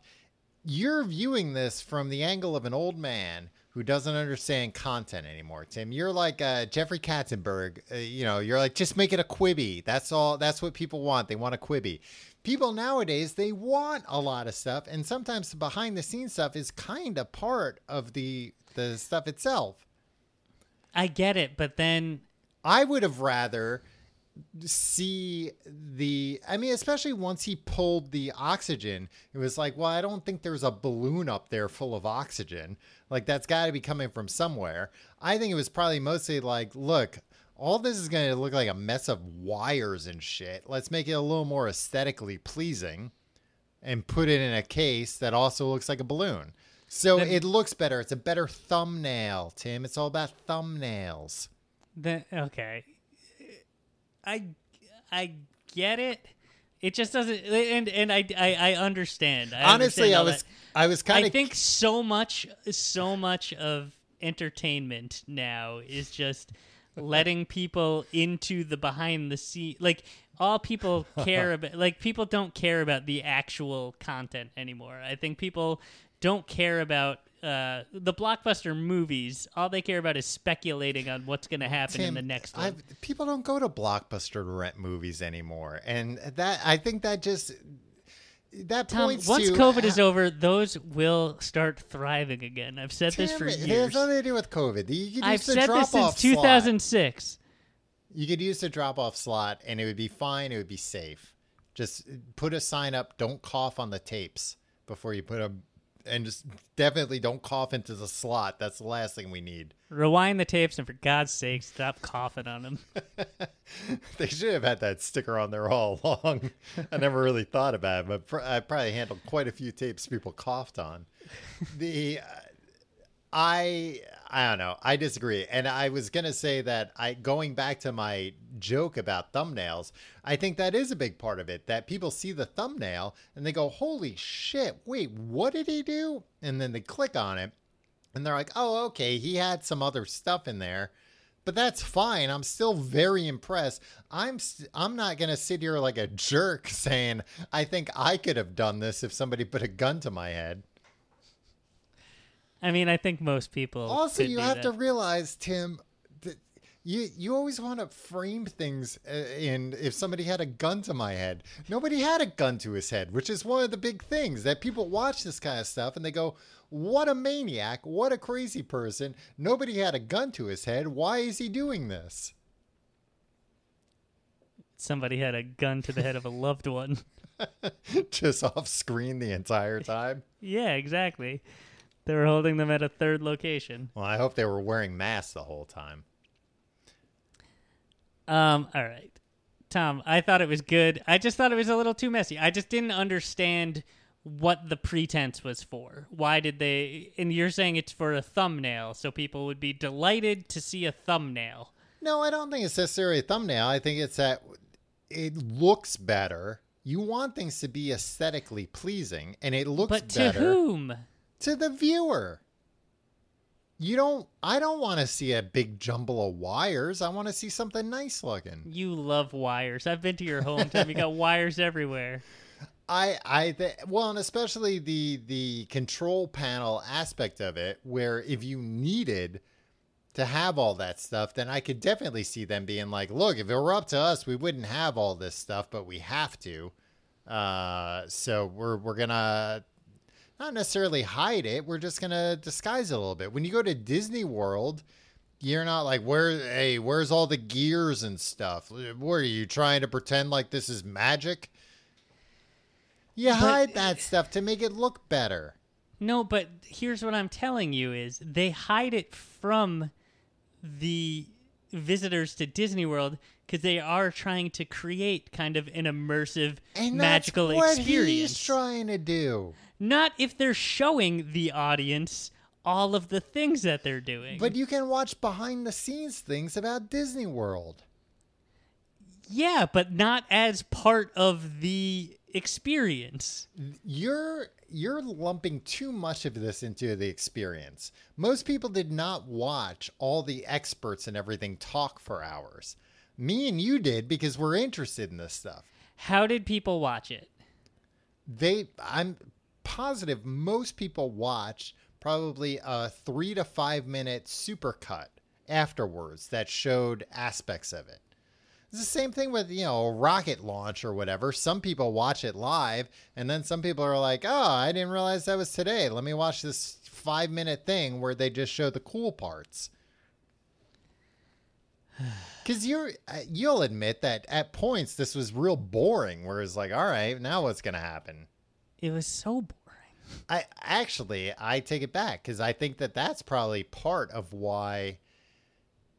You're viewing this from the angle of an old man who doesn't understand content anymore. Tim, you're like uh, Jeffrey Katzenberg. Uh, you know, you're like just make it a Quibi. That's all. That's what people want. They want a Quibi people nowadays they want a lot of stuff and sometimes the behind the scenes stuff is kind of part of the the stuff itself. I get it, but then i would have rather see the i mean especially once he pulled the oxygen it was like well i don't think there's a balloon up there full of oxygen. Like that's got to be coming from somewhere. I think it was probably mostly like look all this is going to look like a mess of wires and shit. Let's make it a little more aesthetically pleasing and put it in a case that also looks like a balloon. So Then- it looks better. It's a better thumbnail, Tim. It's all about thumbnails. then okay. I I get it. It just doesn't and and I I, I understand. I Honestly, understand I was that. I was kind I of think so much so much of entertainment now is just letting people into the behind the scene like all people care about like people don't care about the actual content anymore. I think people don't care about uh, the blockbuster movies. All they care about is speculating on what's going to happen in the next one. I've, people don't go to Blockbuster to rent movies anymore, and that I think that just that Tom, points once to COVID is over, those will start thriving again. I've said this for It has nothing to do with COVID. You could I've said this drop-off since slot. 2006. You could use the drop off slot and it would be fine. It would be safe. Just put a sign up. Don't cough on the tapes before you put them. And just definitely don't cough into the slot. That's the last thing we need. Rewind the tapes and for God's sake, stop coughing on them. They should have had that sticker on there all along. I never really thought about it, but pr- I probably handled quite a few tapes people coughed on. The uh, I I don't know. I disagree. And I was going to say that I going back to my joke about thumbnails, I think that is a big part of it that people see the thumbnail and they go, "Holy shit. Wait, what did he do?" And then they click on it and they're like, "Oh, okay, he had some other stuff in there." But that's fine. I'm still very impressed. I'm st- I'm not going to sit here like a jerk saying, "I think I could have done this if somebody put a gun to my head." I mean, I think most people. Also, you have that. to realize, Tim, that you you always want to frame things uh, in if somebody had a gun to my head. Nobody had a gun to his head, which is one of the big things that people watch this kind of stuff and they go, "What a maniac! What a crazy person! Nobody had a gun to his head. Why is he doing this?" Somebody had a gun to the head of a loved one. Just off screen the entire time. yeah, exactly. They were holding them at a third location. Well, I hope they were wearing masks the whole time. Um, all right. Tom, I thought it was good. I just thought it was a little too messy. I just didn't understand what the pretense was for. Why did they and you're saying it's for a thumbnail, so people would be delighted to see a thumbnail. No, I don't think it's necessarily a thumbnail. I think it's that it looks better. You want things to be aesthetically pleasing, and it looks But to better whom? To the viewer. You don't. I don't want to see a big jumble of wires. I want to see something nice looking. You love wires. I've been to your home, Tim. You got wires everywhere. I I th- well, and especially the the control panel aspect of it, where if you needed to have all that stuff, then I could definitely see them being like, "Look, if it were up to us, we wouldn't have all this stuff, but we have to." Uh, so we're we're gonna not necessarily hide it. We're just gonna disguise it a little bit. When you go to Disney World, you're not like, "Where? Hey, where's all the gears and stuff? What are you trying to pretend like this is magic?" You hide that stuff to make it look better. No, but here's what I'm telling you is they hide it from the visitors to Disney World because they are trying to create kind of an immersive And magical that's what experience. he's trying to do. Not if they're showing the audience all of the things that they're doing. But you can watch behind the scenes things about Disney World. yeah, but not as part of the experience. You're you're lumping too much of this into the experience. Most people did not watch all the experts and everything talk for hours. Me and you did because we're interested in this stuff. How did people watch it? They I'm positive most people watch probably a 3 to 5 minute supercut afterwards that showed aspects of it. It's the same thing with, you know, rocket launch or whatever. Some people watch it live, and then some people are like, oh, I didn't realize that was today. Let me watch this five minute thing where they just show the cool parts. Because you're, uh, you'll admit that at points this was real boring. Where it's like, all right, now what's gonna happen? It was so boring. I actually I take it back because I think that that's probably part of why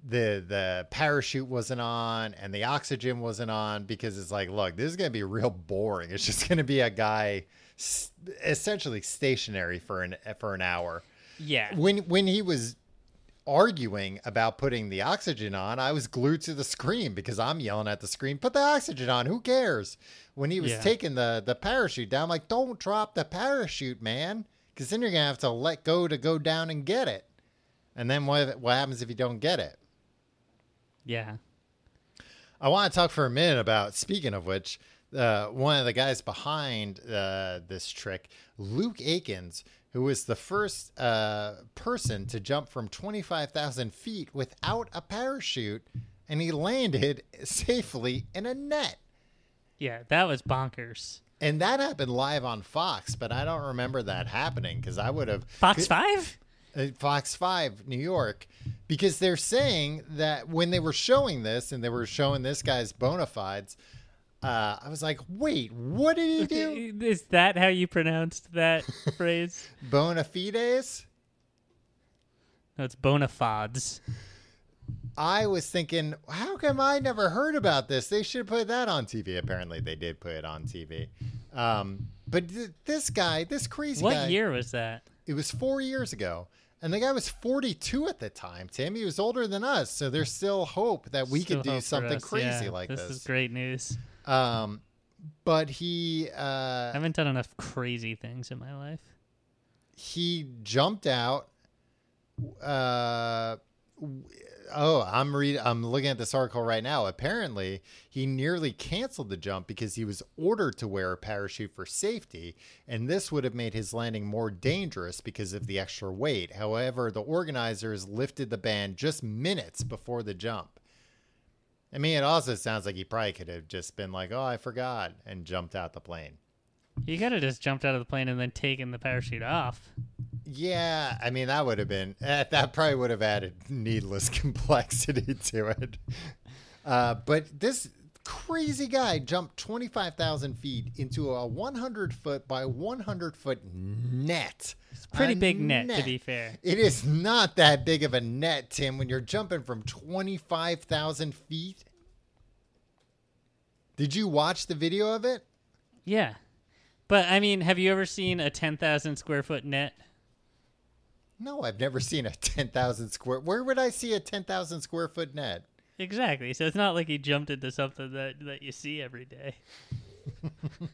the the parachute wasn't on and the oxygen wasn't on because it's like, look, this is gonna be real boring. It's just gonna be a guy s- essentially stationary for an for an hour. Yeah. When when he was arguing about putting the oxygen on, I was glued to the screen because I'm yelling at the screen, put the oxygen on, who cares? When he was Yeah. taking the, the parachute down, I'm like, don't drop the parachute, man. Because then you're going to have to let go to go down and get it. And then what, what happens if you don't get it? Yeah. I want to talk for a minute about, speaking of which, uh, one of the guys behind uh, this trick, Luke Aikins, who was the first uh, person to jump from 25,000 feet without a parachute, and he landed safely in a net. Yeah, that was bonkers. And that happened live on Fox, but I don't remember that happening because I would have. Fox 5? uh, Fox 5 New York because they're saying that when they were showing this and they were showing this guy's bona fides, uh, I was like, wait, what did he do? Is that how you pronounced that phrase? bona fides? No, it's bona fides. I was thinking, how come I never heard about this? They should put that on TV. Apparently, they did put it on TV. Um, but th- this guy, this crazy What guy, year was that? it was four years ago. And the guy was 42 at the time, Tim. He was older than us. So there's still hope that we Still could do something us. crazy Yeah, like this. this. is great news. Um, but he Uh, I haven't done enough crazy things in my life. he jumped out. Uh, w- oh, I'm read. I'm looking at this article right now. Apparently, he nearly canceled the jump because he was ordered to wear a parachute for safety, and this would have made his landing more dangerous because of the extra weight. However, the organizers lifted the ban just minutes before the jump. I mean, it also sounds like he probably could have just been like, "Oh, I forgot," and jumped out the plane. You could have just jumped out of the plane and then taken the parachute off. Yeah, I mean that would have been eh, that probably would have added needless complexity to it. Uh, but this crazy guy jumped twenty five thousand feet into a one hundred foot by one hundred foot net. It's pretty A big net, to be fair. It is not that big of a net, Tim. When you're jumping from twenty five thousand feet. Did you watch the video of it? Yeah. But I mean, have you ever seen a 10,000 square foot net? No, I've never seen a ten thousand square. Where would I see a ten thousand square foot net? Exactly. So it's not like he jumped into something that, that you see every day.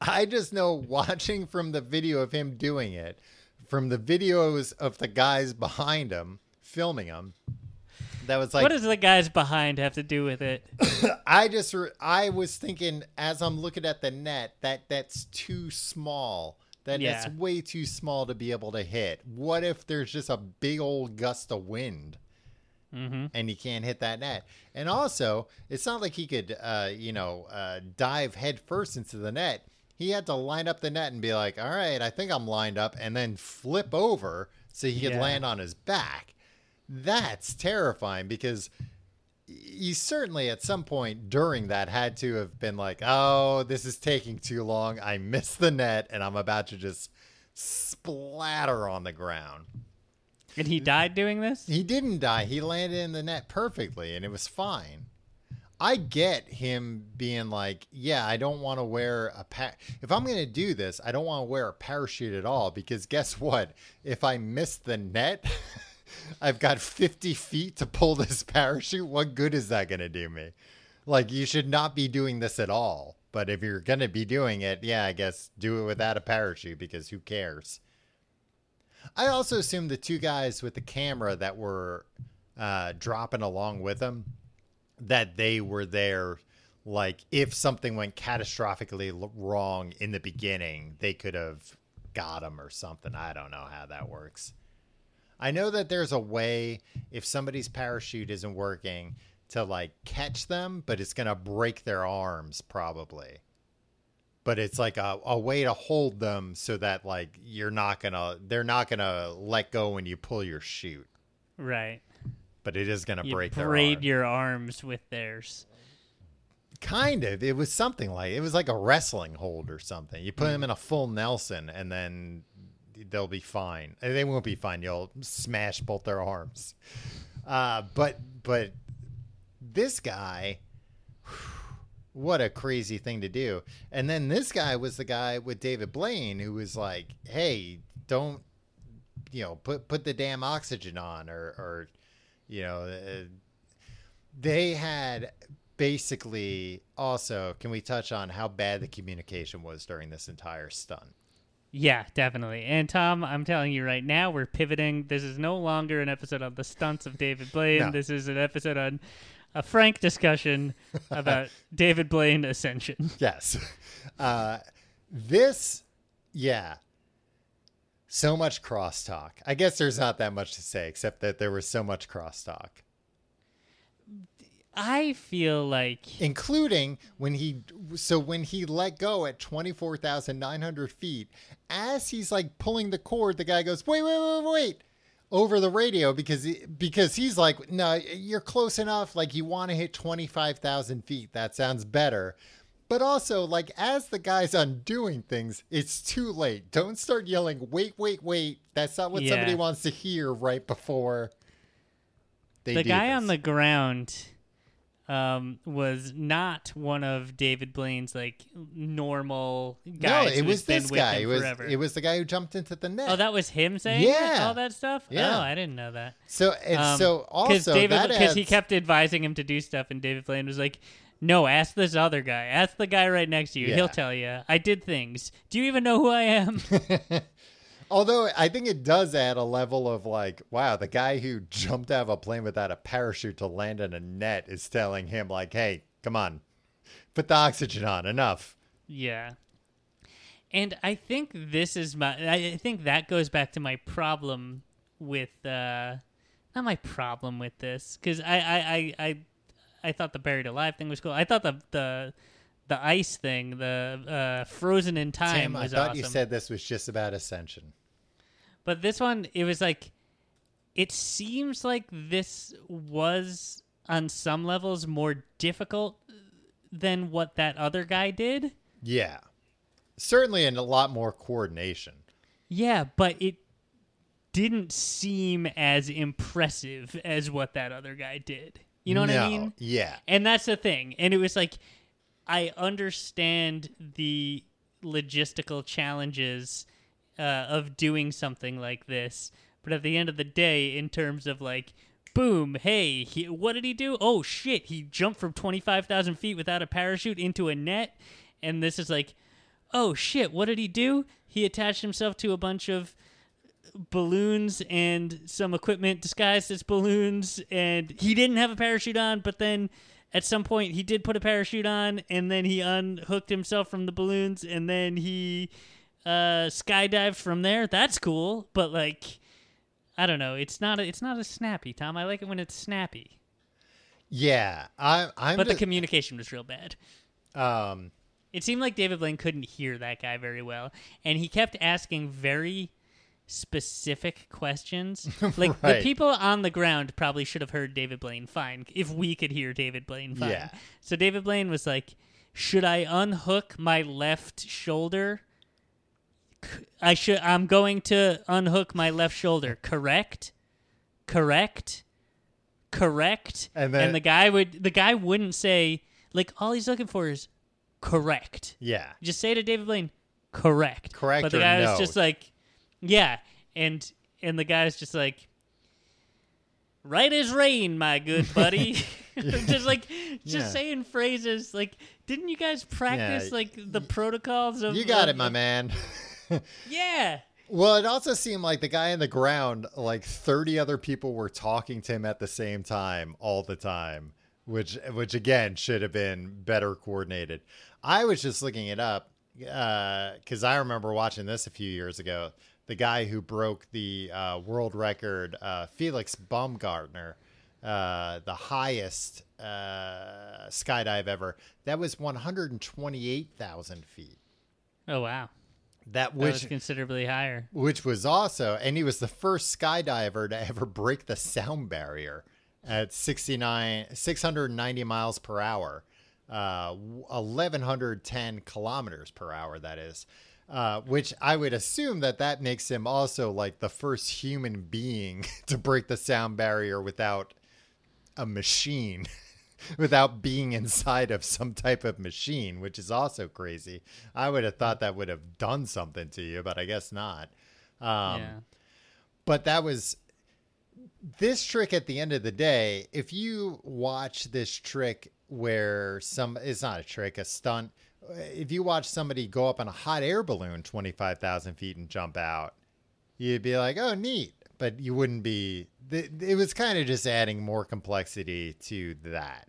I just know watching from the video of him doing it from the videos of the guys behind him filming him. That was like what does the guys behind have to do with it? I just re- I was thinking as I'm looking at the net that that's too small. That Yeah. that's way too small to be able to hit. What if there's just a big old gust of wind mm-hmm. and he can't hit that net? And also, it's not like he could, uh, you know, uh, dive headfirst into the net. He had to line up the net and be like, "All right, I think I'm lined up," and then flip over so he could Yeah. land on his back. That's terrifying because he certainly at some point during that had to have been like, oh, this is taking too long. I missed the net and I'm about to just splatter on the ground. And he died doing this? He didn't die. He landed in the net perfectly and it was fine. I get him being like, yeah, I don't want to wear a pa- if I'm going to do this, I don't want to wear a parachute at all because guess what? If I miss the net, I've got 50 feet to pull this parachute. What good is that going to do me? Like you should not be doing this at all. But if you're going to be doing it, yeah, I guess do it without a parachute because who cares? I also assume the two guys with the camera that were uh, dropping along with him, that they were there. Like, if something went catastrophically wrong in the beginning, they could have got him or something. I don't know how that works. I know that there's a way if somebody's parachute isn't working to like catch them, but it's gonna break their arms probably. But it's like a, a way to hold them so that like you're not gonna they're not gonna let go when you pull your chute. Right. But it is gonna You break their braid arm. your arms with theirs. Kind of. It was something like it was like a wrestling hold or something. You put Hmm. them in a full Nelson and then they'll be fine. They won't be fine. You'll smash both their arms. Uh, but but this guy, what a crazy thing to do. And then this guy was the guy with David Blaine who was like, "Hey, don't you know put put the damn oxygen on or or you know." Uh, they had basically also can we touch on how bad the communication was during this entire stunt Yeah, definitely. And Tom, I'm telling you right now, we're pivoting. This is no longer an episode on the stunts of David Blaine. No. This is an episode on a frank discussion about David Blaine Ascension. yes. Uh this yeah. So much crosstalk. I guess there's not that much to say except that there was so much crosstalk. I feel like including when he so when he let go at 24,900 feet as he's like pulling the cord the guy goes wait wait wait wait over the radio because he, because he's like no you're close enough. Like you want to hit 25,000 feet. That sounds better. But also like as the guy's undoing things it's too late. Don't start yelling wait wait wait. That's not what Yeah. somebody wants to hear right before they the guy this. on the ground um, was not one of David Blaine's like normal guys. no it was this guy it was forever. it was the guy who jumped into the net Oh, that was him saying Yeah. all that stuff. Yeah. Oh, I didn't know that. So and Um, so also David, because he kept advising him to do stuff, and David Blaine was like, "No, ask this other guy. Ask the guy right next to you. Yeah. He'll tell you. I did things. Do you even know who I am?" Although I think it does add a level of like, wow, the guy who jumped out of a plane without a parachute to land in a net is telling him like, hey, come on, put the oxygen on. Enough. yeah. And I think this is my. I think that goes back to my problem with. uh Not my problem with this, because I, I, I, I, I thought the buried alive thing was cool. I thought the the the ice thing, the uh, frozen in time, Tim, I thought awesome. you said this was just about Ascension. But this one, it was like, it seems like this was on some levels more difficult than what that other guy did. Yeah. Certainly and a lot more coordination. Yeah, but it didn't seem as impressive as what that other guy did. You know what I mean? Yeah. And that's the thing. And it was like, I understand the logistical challenges uh, of doing something like this, but at the end of the day, in terms of like, boom, hey, he, what did he do? Oh shit, he jumped from twenty five thousand feet without a parachute into a net, and this is like, oh shit, what did he do? He attached himself to a bunch of balloons and some equipment disguised as balloons, and he didn't have a parachute on, but then. At some point, he did put a parachute on, and then he unhooked himself from the balloons, and then he uh, skydived from there. That's cool, but like, I don't know. It's not. A, it's not as snappy, Tom. I like it when it's snappy, Yeah, I, I'm. but the the- communication was real bad. um, It seemed like David Blaine couldn't hear that guy very well, and he kept asking very specific questions. Like the Right. people on the ground probably should have heard David Blaine fine if we could hear David Blaine fine. Yeah. So David Blaine was like, "Should I unhook my left shoulder?" C- I should. I'm going to unhook my left shoulder. Correct. Correct. Correct. And then- the guy would. The guy wouldn't say like all he's looking for is correct. yeah, Just say to David Blaine, correct. Correct But the or guy no. was just like, yeah, and and the guy's just like, right as rain, my good buddy. just like just Yeah. saying phrases like, didn't you guys practice Yeah, like the protocols of? you got of- it, my man. Yeah. Well, it also seemed like the guy in the ground, like 30 other people were talking to him at the same time all the time, which which again should have been better coordinated. I was just looking it up uh, because I remember watching this a few years ago. The guy who broke the uh, world record, uh, Felix Baumgartner, uh, the highest uh, skydive ever, that was 128,000 feet. Oh wow. That That was considerably higher. which was also and he was the first skydiver to ever break the sound barrier at 69 690 miles per hour uh 1110 kilometers per hour that is uh, which I would assume that that makes him also like the first human being to break the sound barrier without a machine, without being inside of some type of machine, which is also crazy. I would have thought that would have done something to you, but I guess not. Um, yeah. but that was this trick at the end of the day if you watch this trick where some it's not a trick a stunt if you watch somebody go up on a hot air balloon 25000 feet and jump out you'd be like oh neat but you wouldn't be it was kind of just adding more complexity to that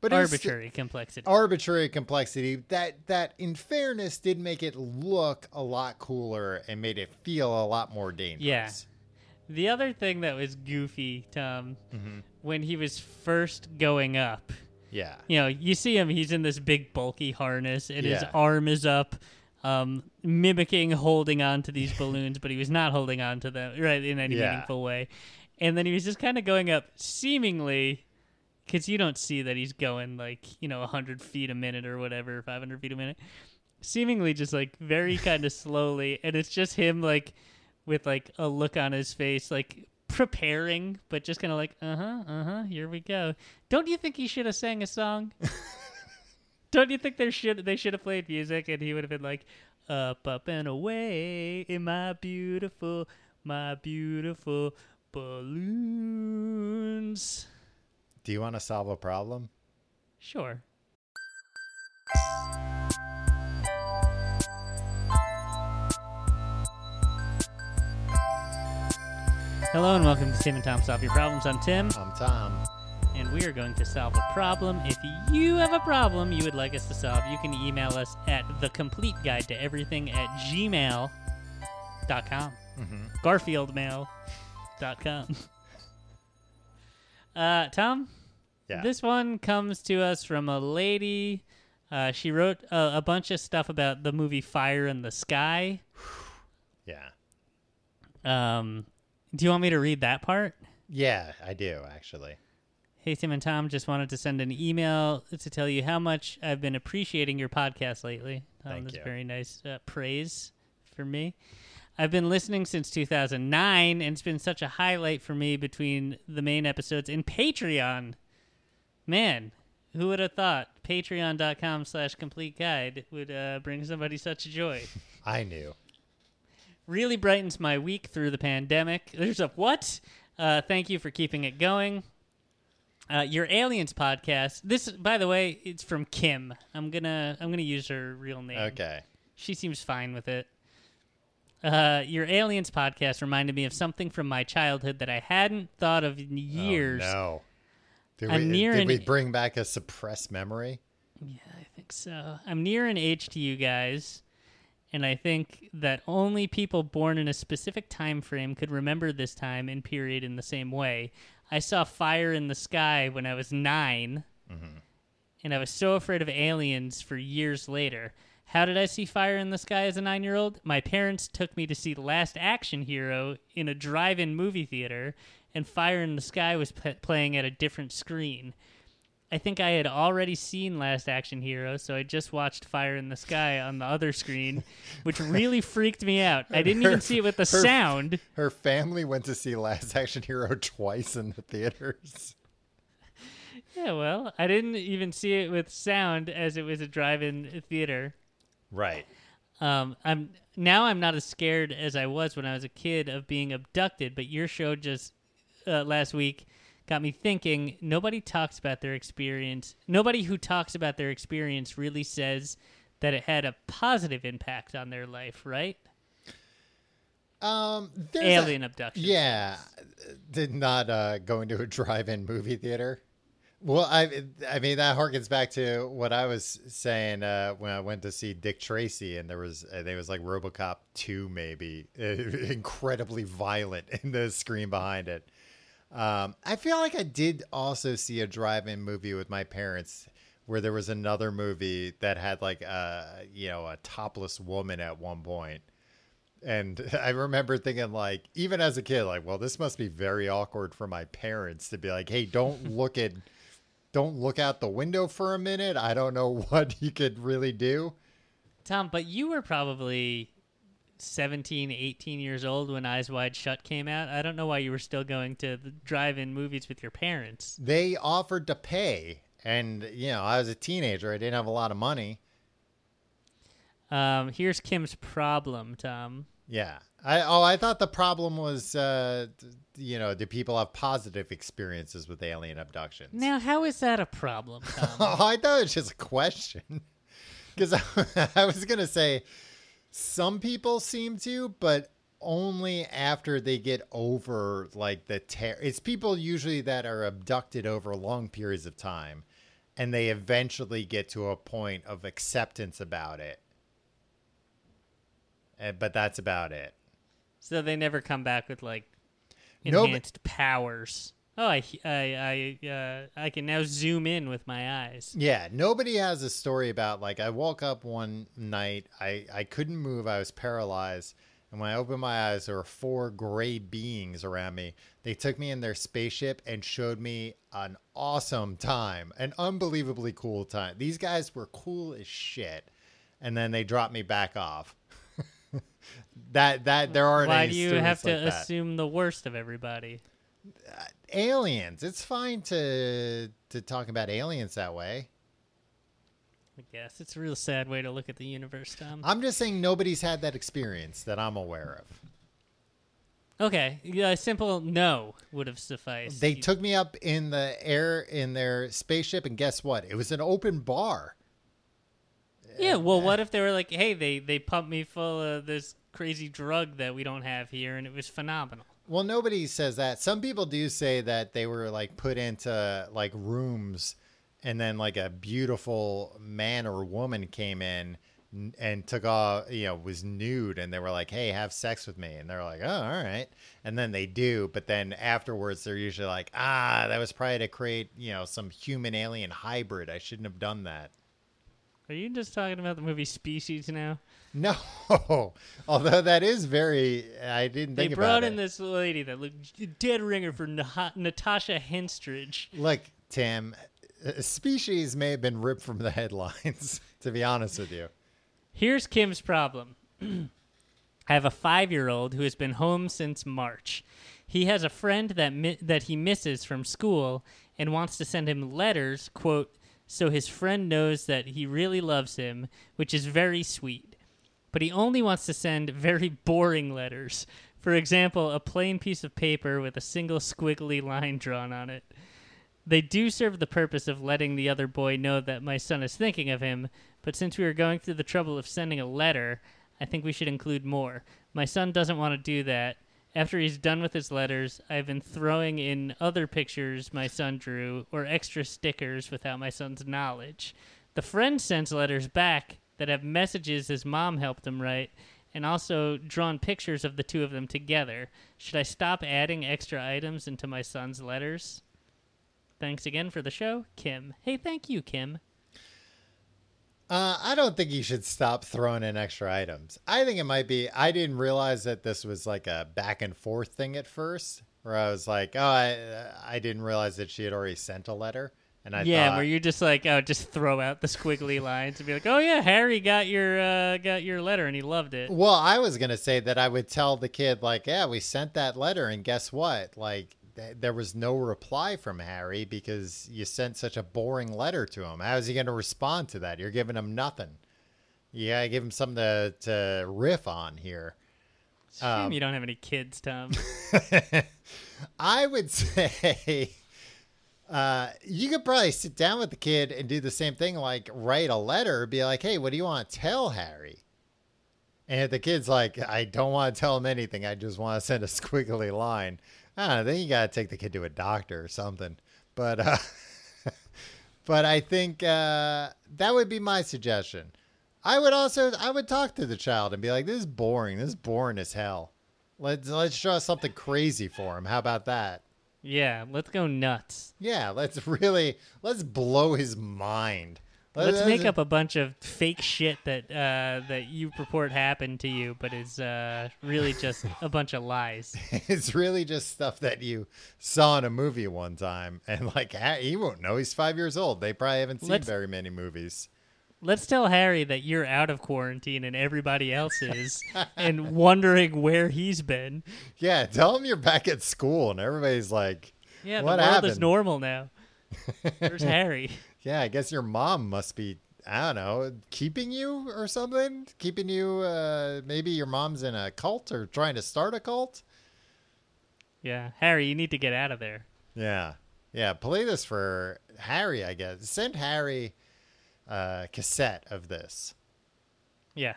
but Arbitrary complexity. arbitrary complexity that that in fairness did make it look a lot cooler and made it feel a lot more dangerous Yeah. The other thing that was goofy, Tom, Mm-hmm. when he was first going up, yeah you know, you see him, he's in this big bulky harness and his Yeah. arm is up, um, mimicking holding on to these balloons, but he was not holding on to them, right, in any Yeah. meaningful way. And then he was just kind of going up, seemingly, because you don't see that he's going like, you know, 100 feet a minute or whatever, 500 feet a minute. Seemingly just like very kind of slowly. And it's just him like with like a look on his face, like preparing, but just kind of like, uh huh, uh huh, here we go. Don't you think he should have sang a song? Don't you think there should they should have played music and he would have been like, up, up and away in my beautiful, my beautiful balloons. Do you want to solve a problem? Sure. Hello and welcome to Tim and Tom Solve Your Problems. I'm Tim, I'm Tom. and we are going to solve a problem. If you have a problem you would like us to solve, you can email us at the complete guide to everything at gmail.com. Mm-hmm. Garfieldmail.com. Uh, Tom, Yeah. this one comes to us from a lady. Uh, she wrote a, a bunch of stuff about the movie Fire in the Sky. yeah. Um, do you want me to read that part? Yeah, I do actually. Hey, Tim and Tom, just wanted to send an email to tell you how much I've been appreciating your podcast lately. Tom, Thank that's you. very nice uh, praise for me. I've been listening since 2009, and it's been such a highlight for me between the main episodes and Patreon. Man, who would have thought patreon.com slash complete guide would uh, bring somebody such joy? I knew. Really brightens my week through the pandemic. There's a what? Uh, thank you for keeping it going. Uh, your aliens podcast. This, by the way, it's from Kim. I'm gonna I'm gonna use her real name. Okay. She seems fine with it. Uh, your aliens podcast reminded me of something from my childhood that I hadn't thought of in years. Oh, no. Did, I'm we, near did an- we bring back a suppressed memory? Yeah, I think so. I'm near an age to you guys, and I think that only people born in a specific time frame could remember this time and period in the same way. I saw fire in the sky when I was 9 mm-hmm. and I was so afraid of aliens for years later. How did I see fire in the sky as a nine year old? My parents took me to see the Last Action Hero in a drive in movie theater, and Fire in the Sky was p- playing at a different screen. I think I had already seen Last Action Hero, so I just watched Fire in the Sky on the other screen, which really freaked me out. I didn't even see it with the Her- sound. Her family went to see Last Action Hero twice in the theaters. Yeah, well, I didn't even see it with sound as it was a drive-in theater. Right. Um, I'm now I'm not as scared as I was when I was a kid of being abducted. But your show just uh, last week got me thinking. Nobody talks about their experience. Nobody who talks about their experience really says that it had a positive impact on their life, right? Um, there's a- Alien abduction. Yeah, did not uh, going to a drive-in movie theater. Well, I I mean that harkens back to what I was saying uh, when I went to see Dick Tracy, and there was think it was like RoboCop two, maybe incredibly violent in the screen behind it. Um, I feel like I did also see a drive-in movie with my parents where there was another movie that had like a you know a topless woman at one point. And I remember thinking, like, even as a kid, like, well, this must be very awkward for my parents to be like, hey, don't look at, don't look out the window for a minute. I don't know what you could really do. Tom, but you were probably 17, 18 years old when Eyes Wide Shut came out. I don't know why you were still going to drive-in movies with your parents. They offered to pay. And, you know, I was a teenager. I didn't have a lot of money. Um, here's Kim's problem, Tom. Yeah. I, oh, I thought the problem was, uh, you know, do people have positive experiences with alien abductions? Now, how is that a problem, Tom? Oh, I thought it was just a question. Because I, I was going to say some people seem to, but only after they get over like the terror. It's people usually that are abducted over long periods of time and they eventually get to a point of acceptance about it. Uh, but that's about it. so they never come back with like No, but- enhanced powers. Oh, I, I, I, uh, I can now zoom in with my eyes. Yeah, nobody has a story about like I woke up one night, I I couldn't move, I was paralyzed, and when I opened my eyes, there were four gray beings around me. They took me in their spaceship and showed me an awesome time, an unbelievably cool time. These guys were cool as shit, and then they dropped me back off. that that there aren't. Why do you have to like assume the worst of everybody? Aliens? It's fine to to talk about aliens that way. I guess it's a real sad way to look at the universe, Tom. I'm just saying nobody's had that experience that I'm aware of. Okay, yeah, a simple no would have sufficed. They You- took me up in the air in their spaceship, and guess what? It was an open bar. Yeah, well, uh, what if they were like, hey, they they pumped me full of this crazy drug that we don't have here, and it was phenomenal. Well, nobody says that. Some people do say that they were like put into like rooms, and then like a beautiful man or woman came in and took off, you know, was nude, and they were like, "Hey, have sex with me," and they're like, "Oh, all right," and then they do, but then afterwards they're usually like, "Ah, that was probably to create, you know, some human alien hybrid. I shouldn't have done that." Are you just talking about the movie Species now? No, although that is very. I didn't think They brought in it. this lady that looked dead ringer for Nah- Natasha Henstridge. Look, Tim, species may have been ripped from the headlines. To be honest with you, Here's Kim's problem. I have a five-year-old who has been home since March. He has a friend that mi- that he misses from school and wants to send him letters, quote, so his friend knows that he really loves him, which is very sweet. But he only wants to send very boring letters. For example, a plain piece of paper with a single squiggly line drawn on it. They do serve the purpose of letting the other boy know that my son is thinking of him, but since we are going through the trouble of sending a letter, I think we should include more. My son doesn't want to do that. After he's done with his letters, I've been throwing in other pictures my son drew or extra stickers without my son's knowledge. The friend sends letters back that have messages his mom helped him write and also drawn pictures of the two of them together. Should I stop adding extra items into my son's letters? Thanks again for the show, Kim. Hey, thank you, Kim. Uh, I don't think you should stop throwing in extra items. I think it might be. I didn't realize that this was like a back and forth thing at first, where I was like, "Oh, I, I didn't realize that she had already sent a letter." And I yeah, thought, where you're just like, oh, just throw out the squiggly lines and be like, oh yeah, Harry got your uh, got your letter and he loved it. Well, I was gonna say that I would tell the kid like, "Yeah, we sent that letter, and guess what? Like, th- there was no reply from Harry because you sent such a boring letter to him. How is he gonna respond to that? You're giving him nothing. You gotta give him something to to riff on here." Shame Um, you don't have any kids, Tom. I would say uh, you could probably sit down with the kid and do the same thing, like write a letter, be like, "Hey, what do you want to tell Harry?" And if the kid's like, "I don't want to tell him anything. I just want to send a squiggly line." I don't know. Then you got to take the kid to a doctor or something. But uh, but I think uh, that would be my suggestion. I would also I would talk to the child and be like, "This is boring. This is boring as hell. Let's let's draw something crazy for him. How about that?" yeah, let's go nuts. Yeah, let's really let's blow his mind. Let's make up a bunch of fake shit that uh, that you purport happened to you, but is uh, really just a bunch of lies. It's really just stuff that you saw in a movie one time, and like he won't know. He's five years old. They probably haven't seen Let's- very many movies. Let's tell Harry that you're out of quarantine and everybody else is, and wondering where he's been. Yeah, tell him you're back at school, and everybody's like, Yeah, the What world is normal now. Where's Harry? "Yeah, I guess your mom must be." I don't know, keeping you or something? Keeping you, uh, maybe your mom's in a cult or trying to start a cult? Yeah, Harry, you need to get out of there. Yeah. Yeah. Play this for Harry, I guess. Send Harry a cassette of this. Yeah.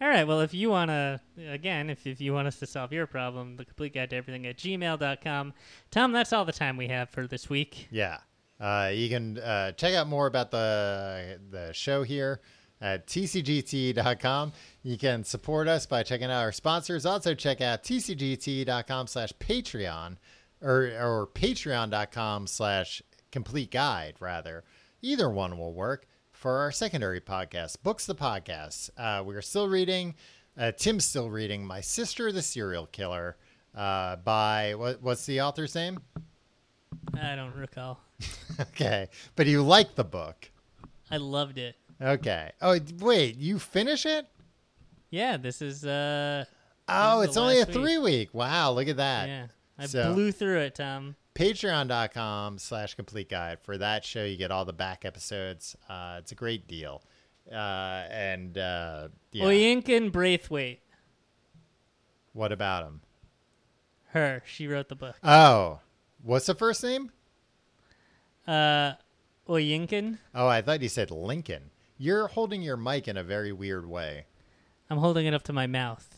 All right. Well, if you want to, again, if, if you want us to solve your problem, the complete guide to everything at gmail.com. Tom, that's all the time we have for this week. Yeah. Uh, you can uh, check out more about the the show here at tcgt.com. You can support us by checking out our sponsors. Also check out tcgt.com slash Patreon or, or patreon.com slash complete guide, rather. Either one will work for our secondary podcast, Books the Podcast. Uh, we're still reading, uh, Tim's still reading My Sister the Serial Killer uh, by, what, what's the author's name? I don't recall. okay. But you like the book. I loved it. Okay. Oh, wait, you finish it? Yeah, this is, uh, Oh, it's only a week. three week. Wow, look at that. yeah. I So- blew through it, Tom. Patreon.com slash complete guide. For that show, you get all the back episodes. Uh, it's a great deal. Uh, and uh, yeah. Oyinkan Braithwaite. what about him? Her. She wrote the book. Oh, what's the first name? Uh, Oyinkan. Oh, I thought you said Lincoln. You're holding your mic in a very weird way. I'm holding it up to my mouth.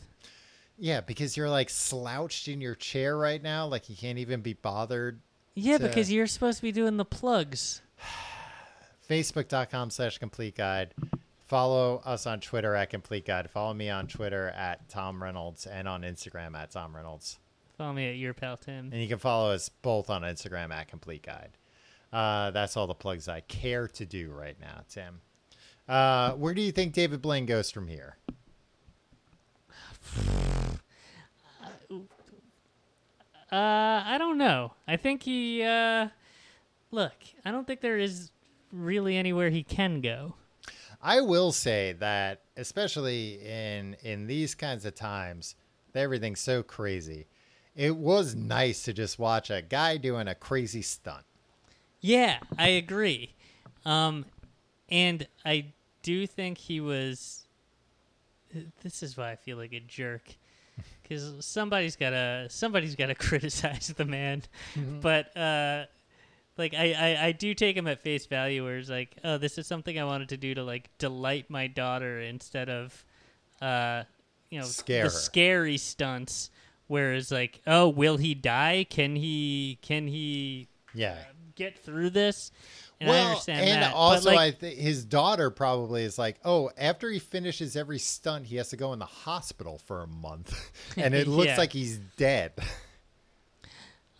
Yeah, because you're like slouched in your chair right now, like you can't even be bothered Yeah, to- because you're supposed to be doing the plugs. facebook.com slash complete guide follow us on twitter at complete guide follow me on twitter at tom reynolds and on instagram at tom reynolds Follow me at your pal Tim. and you can follow us both on instagram at complete guide uh, that's all the plugs i care to do right now tim uh, where do you think david blaine goes from here Uh, I don't know. I think he. Uh, look, I don't think there is really anywhere he can go. I will say that, especially in in these kinds of times, everything's so crazy. It was nice to just watch a guy doing a crazy stunt. Yeah, I agree. Um, and I do think he was. This is why I feel like a jerk, because somebody's gotta somebody's gotta criticize the man, but uh, like I, I I do take him at face value, where it's like, oh, this is something I wanted to do to like delight my daughter instead of uh, you know, Scare the her. scary stunts. Whereas, like, oh, will he die? Can he? Can he Yeah. get through this? And well, I understand and that. but, also, like, I think his daughter probably is like, oh, after he finishes every stunt, he has to go in the hospital for a month, and it looks Yeah. like he's dead.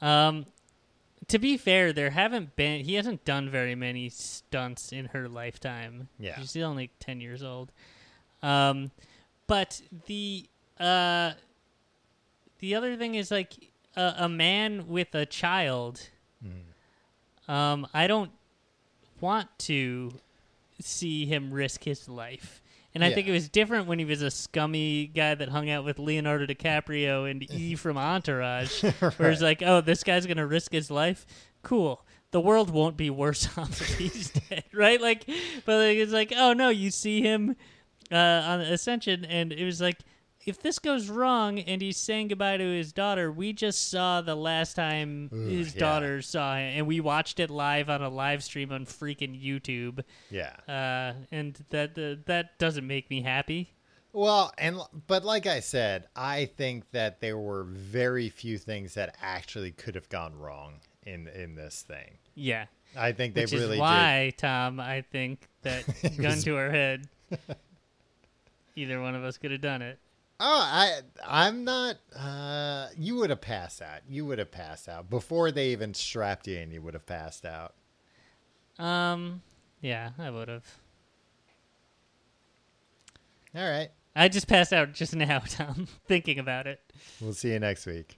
Um, to be fair, there haven't been. He hasn't done very many stunts in her lifetime. Yeah. she's still only ten years old. Um, but the uh, the other thing is like a, a man with a child. Um, I don't want to see him risk his life. And I think it was different when he was a scummy guy that hung out with Leonardo DiCaprio and E from Entourage. Where it's like, oh, this guy's going to risk his life? Cool. The world won't be worse off if he's dead, right? Like, but like, it's like, oh no, you see him uh, on Ascension, and it was like, if this goes wrong and he's saying goodbye to his daughter, we just saw the last time Ugh, his yeah. daughter saw him, and we watched it live on a live stream on freaking YouTube, Yeah. uh, and that uh, that doesn't make me happy. Well, and but like I said, I think that there were very few things that actually could have gone wrong in in this thing. Yeah, I think they which really is why, Tom, I think that gun was- to our head, either one of us could have done it. Oh, I I'm not. Uh, you would have passed out. You would have passed out before they even strapped you in. You would have passed out. Um, yeah, I would have. All right. I just passed out just now, Tom, thinking about it. We'll see you next week.